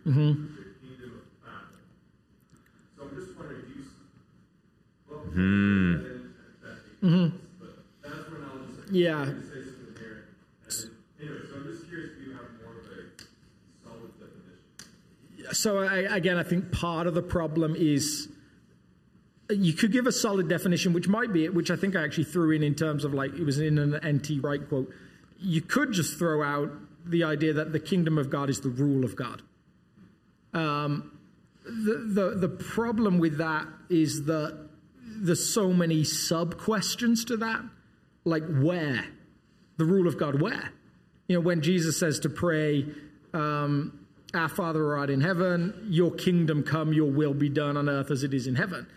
to Kingdom. So I'm just well, and Yeah. so just curious if you have more of a solid definition. So I, again, I think part of the problem is uh, you could give a solid definition, which might be it, which I think I actually threw in in terms of like it was in an NT Wright quote. You could just throw out the idea that the kingdom of God is the rule of God. Um, the, the the problem with that is that there's so many sub questions to that, like where the rule of God where. You know, when Jesus says to pray, um, Our Father who art in heaven, your kingdom come, your will be done on earth as it is in heaven.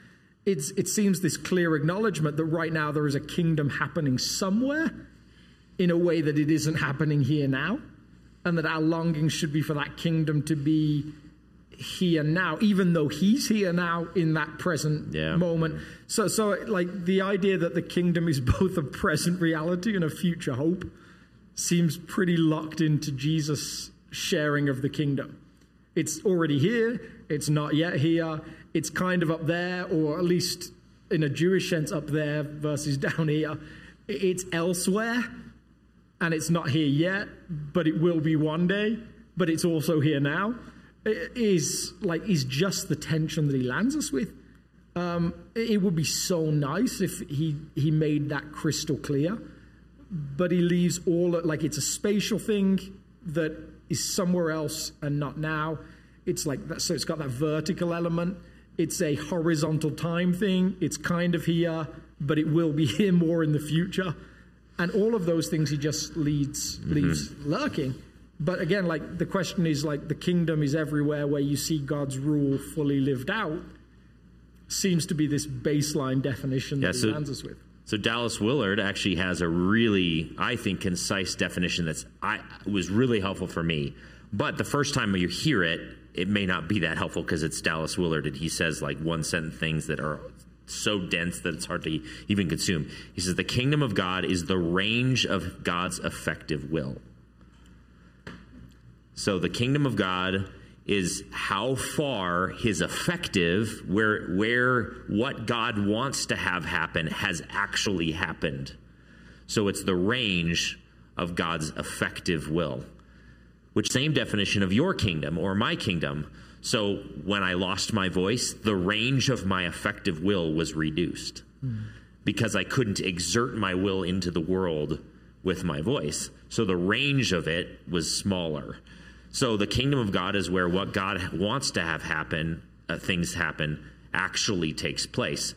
It's, it seems this clear acknowledgement that right now there is a kingdom happening somewhere in a way that it isn't happening here now, and that our longing should be for that kingdom to be here now, even though He's here now in that present Yeah. moment. So, so like the idea that the kingdom is both a present reality and a future hope seems pretty locked into Jesus' sharing of the kingdom. It's already here, it's not yet here, it's kind of up there, or at least in a Jewish sense, up there versus down here. It's elsewhere, and it's not here yet, but it will be one day, but it's also here now. Is like is just the tension that he lands us with. Um, it would be so nice if he he made that crystal clear but he leaves all like it's a spatial thing that is somewhere else and not now. It's like that, so it's got that vertical element. It's a horizontal time thing. It's kind of here, but it will be here more in the future. And all of those things he just leads leaves lurking. But again, like the question is like the kingdom is everywhere where you see God's rule fully lived out. Seems to be this baseline definition Yeah, that so- he lands us with. So Dallas Willard actually has a really, I think, concise definition that's I was really helpful for me. But the first time you hear it, it may not be that helpful because it's Dallas Willard, and he says like one sentence things that are so dense that it's hard to even consume. He says the kingdom of God is the range of God's effective will. So the kingdom of God is how far his effective where where what God wants to have happen has actually happened. So it's the range of God's effective will. Which same definition of your kingdom or my kingdom. So when I lost my voice, the range of my effective will was reduced because I couldn't exert my will into the world with my voice. So the range of it was smaller. So the kingdom of God is where what God wants to have happen, uh, things happen, actually takes place.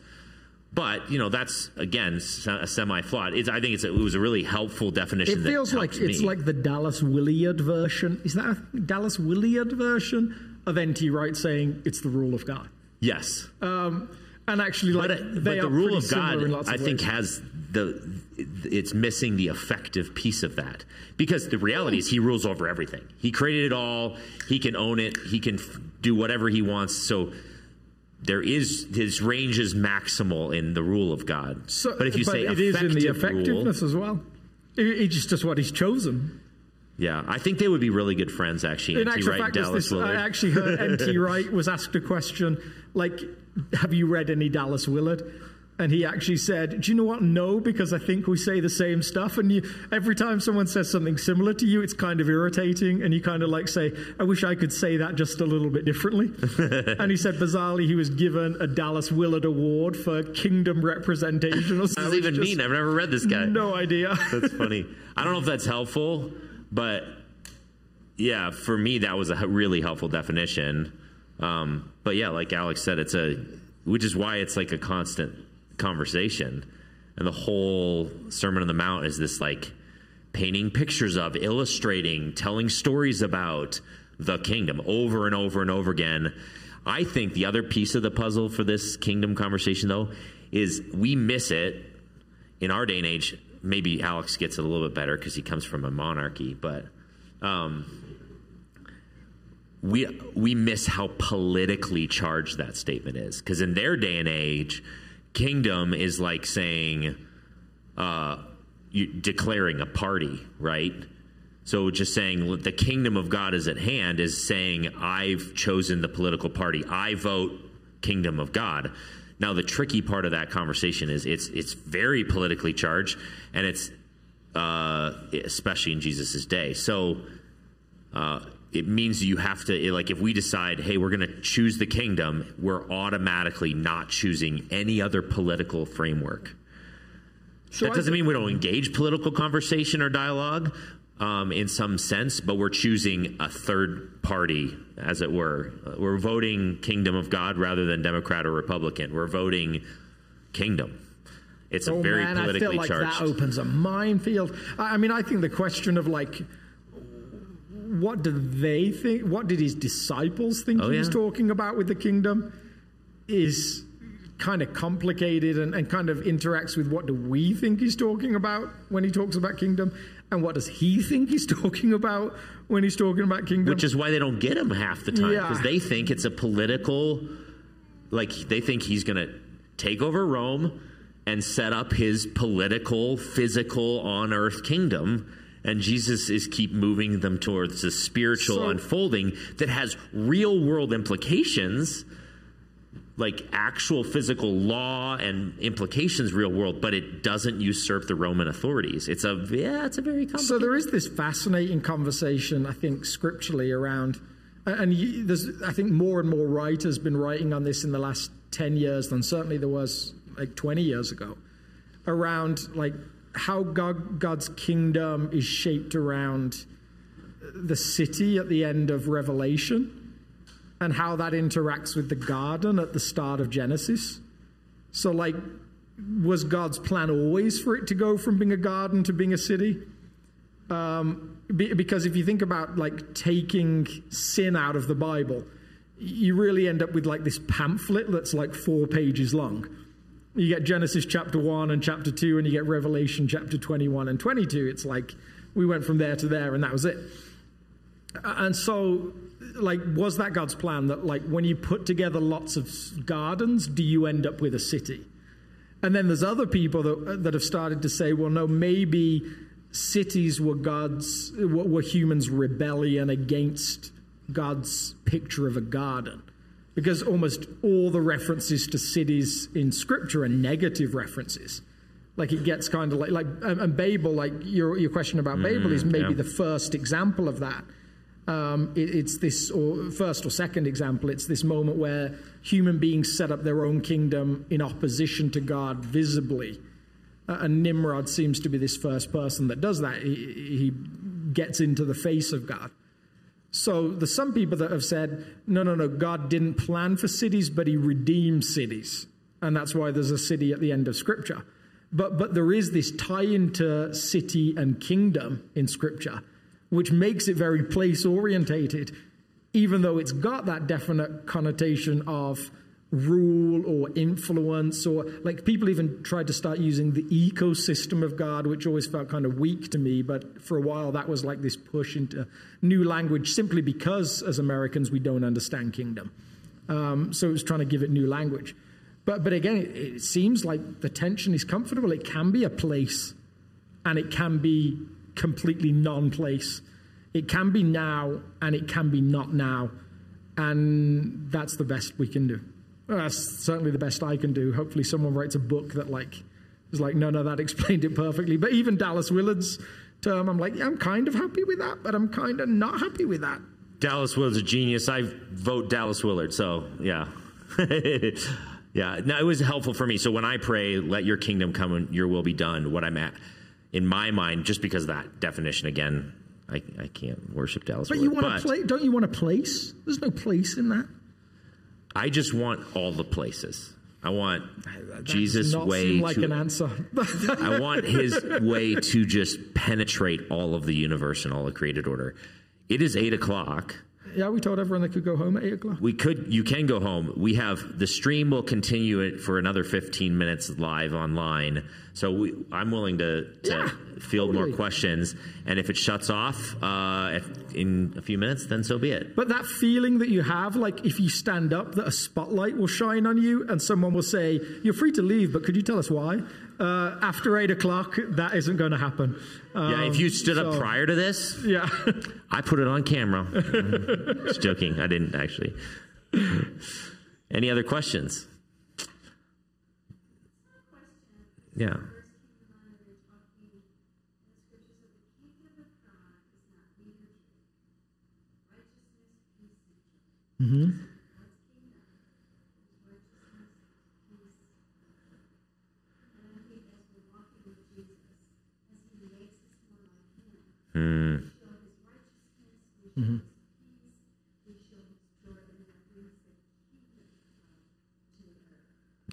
But you know that's again a semi flawed. I think it's a, it was a really helpful definition. It feels like it's me. like the Dallas Willard version. Is that a Dallas Willard version of N.T. Wright saying it's the rule of God? yes, Um, and actually, like but, they but the rule of God, similar in lots of I think, ways. has the it's missing the effective piece of that because the reality is He rules over everything. He created it all. He can own it. He can f- do whatever He wants. So. There is his range is maximal in the rule of God. So, but if you say it is in the effective rule- effectiveness as well. It, it's just just what he's chosen. yeah, I think they would be really good friends. Actually, In N.T. actual Wright fact, Dallas this, Willard. I actually heard N.T. Wright was asked a question like, "Have you read any Dallas Willard?" And he actually said, "Do you know what? No, because I think we say the same stuff. And you, every time someone says something similar to you, it's kind of irritating. And you kind of like say, I wish I could say that just a little bit differently." and he said, bizarrely, he was given a Dallas Willard Award for kingdom representation. what does even mean? I've never read this guy. No idea. That's funny. I don't know if that's helpful, but yeah, for me that was a really helpful definition. Um, but yeah, like Alex said, it's a which is why it's like a constant conversation, and the whole Sermon on the Mount is this like painting pictures of, illustrating, telling stories about the kingdom over and over and over again. I think the other piece of the puzzle for this kingdom conversation, though, is we miss it in our day and age, maybe Alex gets it a little bit better because he comes from a monarchy, but um, we we miss how politically charged that statement is. Because in their day and age, kingdom is like saying, uh, you, declaring a party, right? So just saying the kingdom of God is at hand is saying I've chosen the political party. I vote kingdom of God. Now the tricky part of that conversation is it's it's very politically charged and it's uh, especially in Jesus' day. So uh, it means you have to, like, if we decide, hey, we're going to choose the kingdom, we're automatically not choosing any other political framework. So that I doesn't mean we don't engage political conversation or dialogue um, in some sense, but we're choosing a third party, as it were. Uh, We're voting kingdom of God rather than Democrat or Republican. We're voting kingdom. It's a Oh very man, I politically feel like charged. that opens a minefield. I I mean, I think the question of like, what do they think? What did his disciples think Oh, he was talking about with the kingdom? Is kind of complicated and, and kind of interacts with what do we think he's talking about when he talks about kingdom, and what does he think he's talking about when he's talking about kingdom? which is why they don't get him half the time because Yeah. they think it's a political like they think he's going to take over rome and set up his political physical on earth kingdom and jesus is keep moving them towards a spiritual So- unfolding that has real world implications like actual physical law and implications real world but it doesn't usurp the roman authorities. It's a yeah it's a very So there is this fascinating conversation, I think, scripturally around, and you, there's, I think, more and more writers been writing on this in the last ten years than certainly there was like twenty years ago, around like how God, God's kingdom is shaped around the city at the end of Revelation, and how that interacts with the garden at the start of Genesis. So, like, was God's plan always for it to go from being a garden to being a city? Um, be, because if you think about like taking sin out of the Bible, you really end up with like this pamphlet that's like four pages long. You get Genesis chapter 1 and chapter 2, and you get Revelation chapter 21 and 22. It's like we went from there to there, and that was it. And so, like, was that God's plan that, like, when you put together lots of gardens, do you end up with a city? And then there's other people that, uh, that have started to say, well, no, maybe cities were God's, were humans' rebellion against God's picture of a garden. Because almost all the references to cities in Scripture are negative references. Like it gets kind of like, like and, Babel, like your, your question about Babel is maybe yeah. the first example of that. Um, it, it's this, or first or second example, it's this moment where human beings set up their own kingdom in opposition to God visibly. Uh, and Nimrod seems to be this first person that does that. He, he gets into the face of God. So there's some people that have said, no, no, no, God didn't plan for cities, but he redeemed cities. And that's why there's a city at the end of Scripture. But, but there is this tie into city and kingdom in Scripture, which makes it very place orientated, even though it's got that definite connotation of rule or influence, or like people even tried to start using the ecosystem of God, which always felt kind of weak to me. But for a while, that was like this push into new language simply because as Americans, we don't understand kingdom. Um, so it was trying to give it new language. But, but again, it, it seems like the tension is comfortable. It can be a place and it can be completely non place. It can be now and it can be not now. And that's the best we can do. Well, that's certainly the best I can do. Hopefully, someone writes a book that, like, is like, no, no, that explained it perfectly. But even Dallas Willard's term, I'm like, yeah, I'm kind of happy with that, but I'm kind of not happy with that. Dallas Willard's a genius. I vote Dallas Willard. So yeah, yeah. No, it was helpful for me. So when I pray, "Let your kingdom come and your will be done," what I'm at in my mind, just because of that definition again, I, I can't worship Dallas. But Willard. you want to play? Don't you want a place? There's no place in that. I just want all the places. I want Jesus' Does not way seem like to. an answer. I want His way to just penetrate all of the universe and all the created order. It is eight o'clock. Yeah, we told everyone they could go home at eight o'clock. We could, you can go home. We have the stream will continue it for another 15 minutes live online. So we, I'm willing to, to Yeah, field totally. more questions. And if it shuts off uh, if, in a few minutes, then so be it. But that feeling that you have, like if you stand up, that a spotlight will shine on you and someone will say, You're free to leave, but could you tell us why? Uh, after eight o'clock, that isn't going to happen. Um, yeah, if you um, stood so, up prior to this, yeah, I put it on camera. Just joking, I didn't actually. Any other questions? Yeah. Mm-hmm.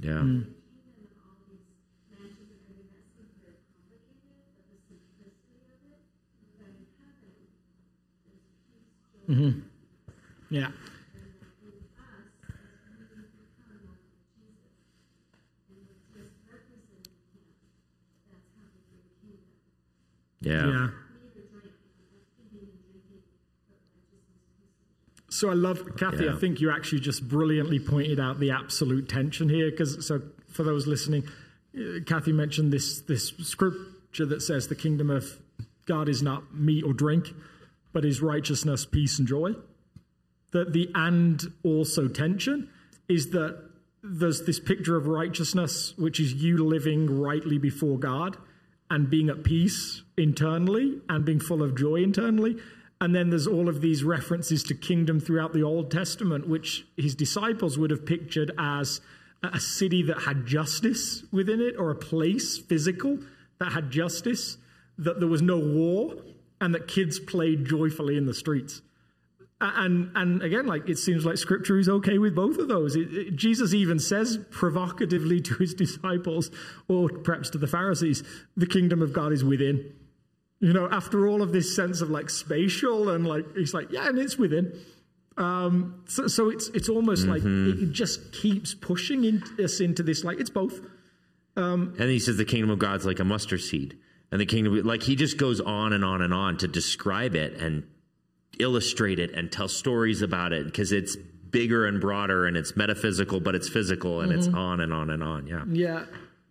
Yeah. Mm. Mm-hmm. Yeah. Yeah. Yeah. So I love Kathy. I think you actually just brilliantly pointed out the absolute tension here. Because so for those listening, uh, Kathy mentioned this this scripture that says the kingdom of God is not meat or drink, but is righteousness, peace, and joy. That the and also tension is that there's this picture of righteousness, which is you living rightly before God and being at peace internally and being full of joy internally. And then there's all of these references to kingdom throughout the Old Testament, which his disciples would have pictured as a city that had justice within it or a place physical that had justice, that there was no war, and that kids played joyfully in the streets. And and again, like it seems like Scripture is okay with both of those. It, it- Jesus even says provocatively to his disciples, or perhaps to the Pharisees, "The kingdom of God is within." You know, after all of this sense of like spatial and like he's like, yeah, and it's within. Um, so, so it's it's almost like it just keeps pushing in, us into this like it's both. Um, And he says the kingdom of God's like a mustard seed. And the kingdom, like he just goes on and on and on to describe it and illustrate it and tell stories about it because it's bigger and broader and it's metaphysical, but it's physical and it's on and on and on. Yeah. Yeah.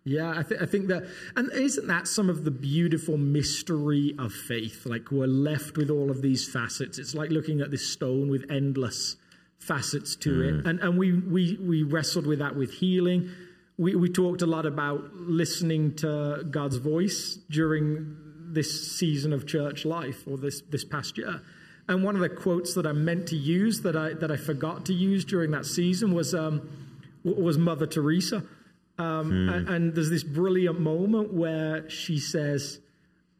Yeah, I, th- I think that, and isn't that some of the beautiful mystery of faith? Like we're left with all of these facets. It's like looking at this stone with endless facets to it, and and we we we wrestled with that with healing. We we talked a lot about listening to God's voice during this season of church life or this this past year. And one of the quotes that I meant to use that I that I forgot to use during that season was um, was Mother Teresa. Um, a- and, there's this brilliant moment where she says,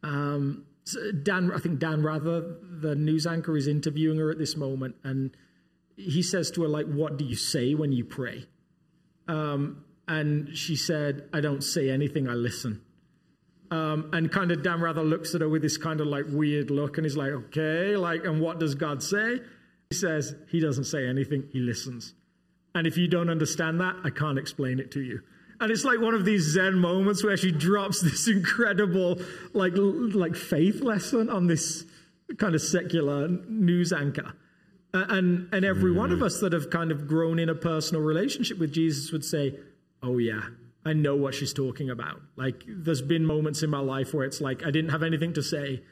um, Dan, I think Dan Rather, the news anchor, is interviewing her at this moment, and he says to her, like, what do you say when you pray? Um, and she said, I don't say anything, I listen. Um, and kind of Dan Rather looks at her with this kind of like weird look, and he's like, okay, like, and what does God say? He says, he doesn't say anything, he listens. And if you don't understand that, I can't explain it to you. And it's like one of these Zen moments where she drops this incredible, like, like faith lesson on this kind of secular news anchor. And and every one of us that have kind of grown in a personal relationship with Jesus would say, "Oh yeah, I know what she's talking about." Like, there's been moments in my life where it's like I didn't have anything to say,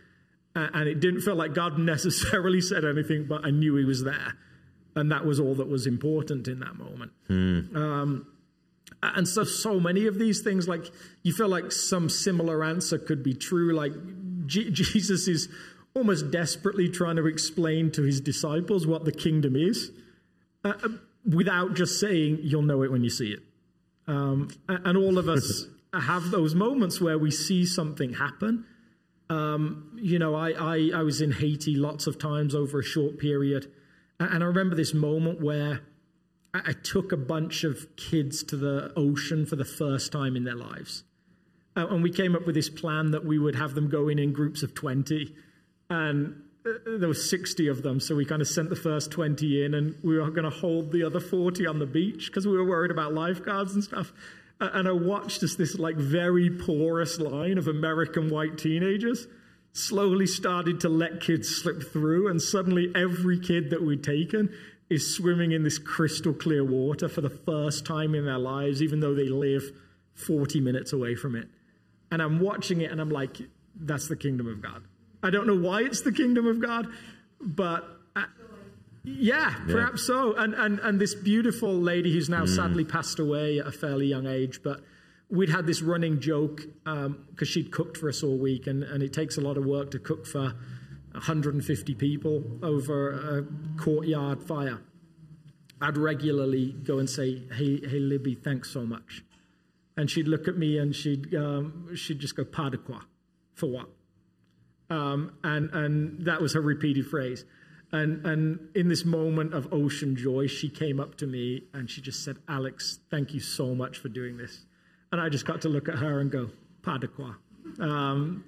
and it didn't feel like God necessarily said anything, but I knew He was there, and that was all that was important in that moment. Um, and so, so many of these things, like you feel like some similar answer could be true. Like J- Jesus is almost desperately trying to explain to his disciples what the kingdom is, uh, uh, without just saying, "You'll know it when you see it." Um, and all of us have those moments where we see something happen. Um, you know, I, I I was in Haiti lots of times over a short period, and I remember this moment where. I took a bunch of kids to the ocean for the first time in their lives. Uh, and we came up with this plan that we would have them go in in groups of 20. And uh, there were 60 of them. So we kind of sent the first 20 in and we were going to hold the other 40 on the beach because we were worried about lifeguards and stuff. And I watched as this like very porous line of American white teenagers slowly started to let kids slip through. And suddenly every kid that we'd taken is swimming in this crystal clear water for the first time in their lives, even though they live 40 minutes away from it. And I'm watching it and I'm like, that's the kingdom of God. I don't know why it's the kingdom of God, but uh, yeah, perhaps so. And, and, and this beautiful lady who's now sadly passed away at a fairly young age, but we'd had this running joke because she'd cooked for us all week, and, and it takes a lot of work to cook for 150 people over a courtyard fire. I'd regularly go and say, "Hey, hey, Libby, thanks so much," and she'd look at me and she'd um, she'd just go, "Pas de quoi? For what?" Um, and, and that was her repeated phrase. And, and in this moment of ocean joy, she came up to me and she just said, Alex, thank you so much for doing this. And I just got to look at her and go, pas de quoi. Um,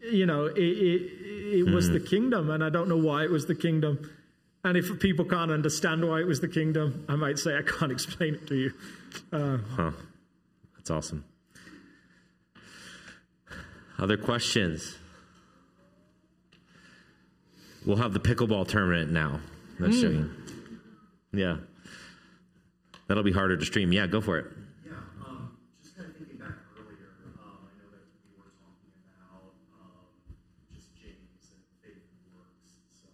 you know, it, it, it was hmm. the kingdom, and I don't know why it was the kingdom. And if people can't understand why it was the kingdom, I might say I can't explain it to you. Uh, huh. That's awesome. Other questions? We'll have the pickleball tournament now. Let's show you. Yeah. That'll be harder to stream. Yeah, go for it. Yeah, um, just kind of thinking back earlier, um, I know that we were talking about, um, just James and faith and works. So,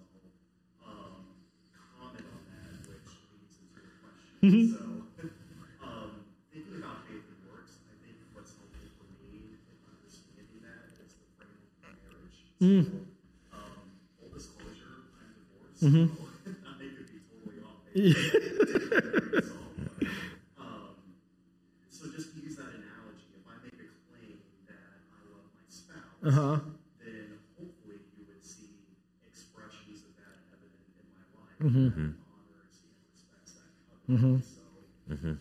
um, comment on that, which leads into question. So, um, thinking about faith and works, I think what's helpful for me in understanding that is the framework of marriage. So, um, full disclosure, I'm divorced. So I could be totally off. base. Um, so just to use that analogy, if I make a claim that I love my spouse, Uh huh. then hopefully you would see expressions of that evident in my life Mm-hmm. that honors and respects that covenant. So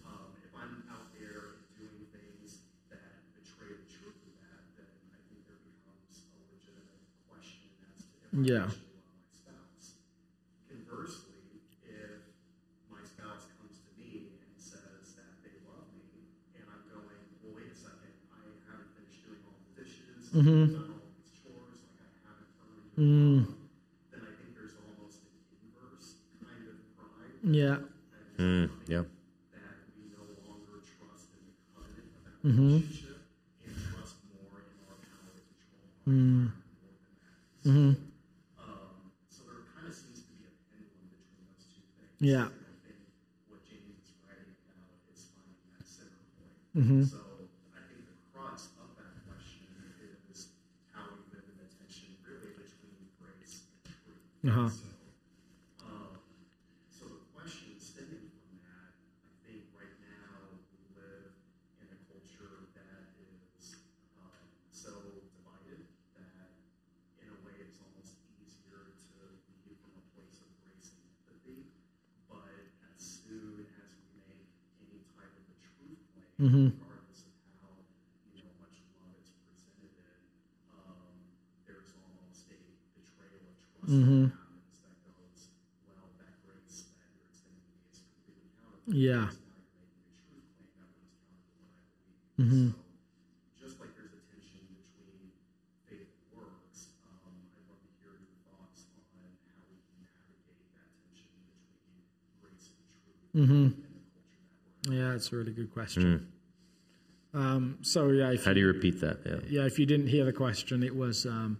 um, if I'm out there doing things that betray the truth of that, then I think there becomes a legitimate question as to if I Yeah. actually love my spouse. Conversely, if my spouse comes to me and says that they love me, and I'm going, well, wait a second, I haven't finished doing all the dishes, Mm-hmm. I've done all these chores, like I haven't earned your love, then I think there's almost an inverse kind of pride Yeah. Mm, yeah. that we no longer trust in the covenant of that Mm-hmm. relationship and trust more in our power to control our more than that. So, Mm-hmm. um, so there kind of seems to be a pendulum between those two things. Yeah. And I think what James is writing about is finding that center point. Mm-hmm. So I think the crux of that question is how we live in the tension really between grace and truth. Uh-huh. So, um, so the question stemming from that, I think right now we live in a culture that is um, so divided that in a way it's almost easier to lead from a place of grace and empathy. But as soon as we make any type of a truth claim, regardless of how you know much love it's presented in, um, there's almost a betrayal of trust that happens that goes, well, that grace that you're extending to me is completely counterfeit. Yeah. because Now you're making a truth claim that runs counter to what I believe. So, just like there's a tension between faith and works, um, I'd love to hear your thoughts on how we can navigate that tension between grace and truth in the culture that we're in. Yeah, it's a really good question. Um, so yeah, How do you repeat that? Yeah. yeah, if you didn't hear the question, it was um,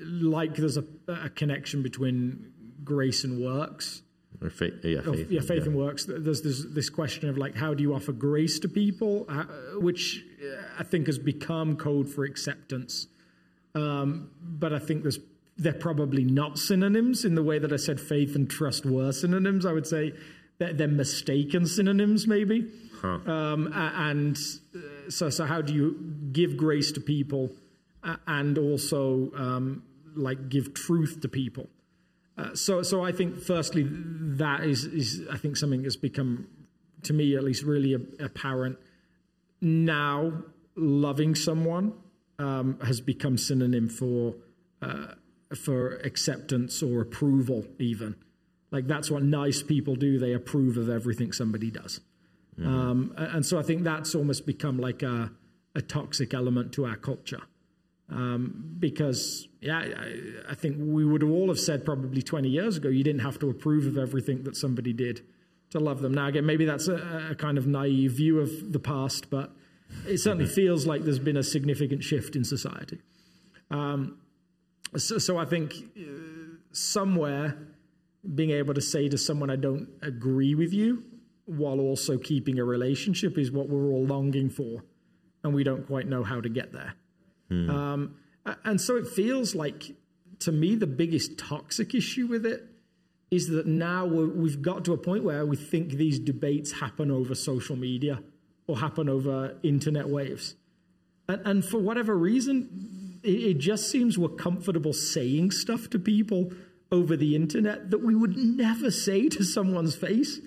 like there's a, a connection between grace and works. Or faith. Yeah, faith. yeah, faith and works. There's this, this question of like, how do you offer grace to people, uh, which uh, I think has become code for acceptance. Um, but I think there's they're probably not synonyms in the way that I said faith and trust were synonyms. I would say they're, mistaken synonyms, maybe. Um, and uh, so, so how do you give grace to people and also um, like give truth to people? Uh, so, so I think firstly that is, is I think something that's become, to me at least, really a- apparent. Now, loving someone um, has become synonym for uh, for acceptance or approval, even. Like that's what nice people do; they approve of everything somebody does. Um, a- and so I think that's almost become like a, a toxic element to our culture because yeah, I, I think we would all have said probably 20 years ago you didn't have to approve of everything that somebody did to love them. Now again, maybe that's a, a kind of naive view of the past, but it certainly feels like there's been a significant shift in society. Um, so, so I think uh, somewhere being able to say to someone, "I don't agree with you," while also keeping a relationship is what we're all longing for, and we don't quite know how to get there. Um, and so it feels like, to me, the biggest toxic issue with it is that now we've got to a point where we think these debates happen over social media or happen over internet waves. And, and for whatever reason, it, it just seems we're comfortable saying stuff to people over the internet that we would never say to someone's face.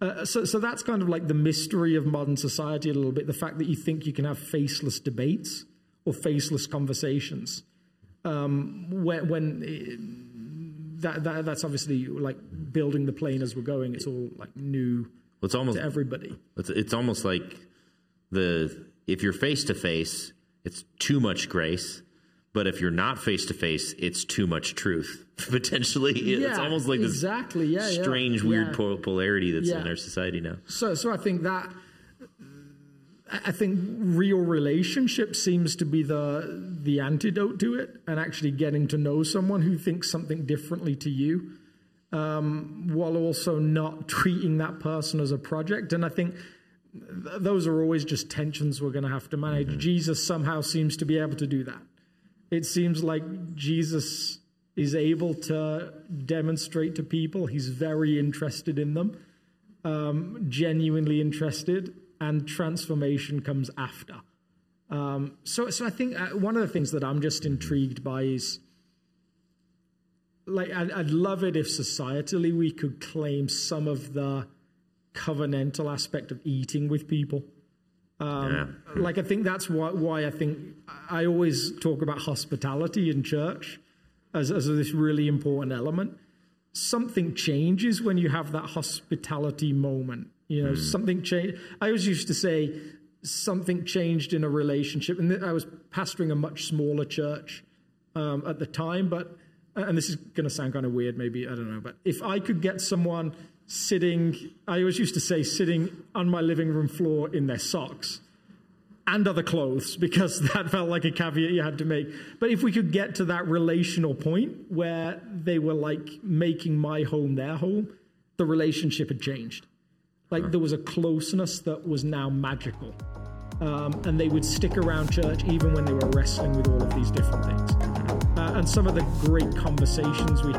Uh, so, so that's kind of like the mystery of modern society a little bit the fact that you think you can have faceless debates or faceless conversations. Um, when, when it, that, that, that's obviously like building the plane as we're going, it's all like new well, It's almost to everybody. It's, it's almost like the if you're face to face, it's too much grace. But if you're not face to face, it's too much truth. Potentially, Yeah, it's almost like this exactly, yeah, yeah, strange, weird yeah. polarity that's in our society now. So, so I think that I think real relationship seems to be the the antidote to it, and actually getting to know someone who thinks something differently to you, um, while also not treating that person as a project. And I think th- those are always just tensions we're going to have to manage. Jesus somehow seems to be able to do that. It seems like Jesus is able to demonstrate to people he's very interested in them um, genuinely interested, and transformation comes after. Um, so, so I think uh, one of the things that I'm just intrigued by is, like, I'd, I'd love it if societally we could claim some of the covenantal aspect of eating with people. Um, Like, I think that's why, why I think I always talk about hospitality in church as, as this really important element something changes when you have that hospitality moment. You know, something change. I always used to say something changed in a relationship, and I was pastoring a much smaller church um, at the time. But and this is going to sound kind of weird, maybe I don't know. But if I could get someone sitting, I always used to say sitting on my living room floor in their socks and other clothes because that felt like a caveat you had to make. But if we could get to that relational point where they were like making my home their home, the relationship had changed. Like there was a closeness that was now magical. Um, and they would stick around church even when they were wrestling with all of these different things. Uh, and some of the great conversations we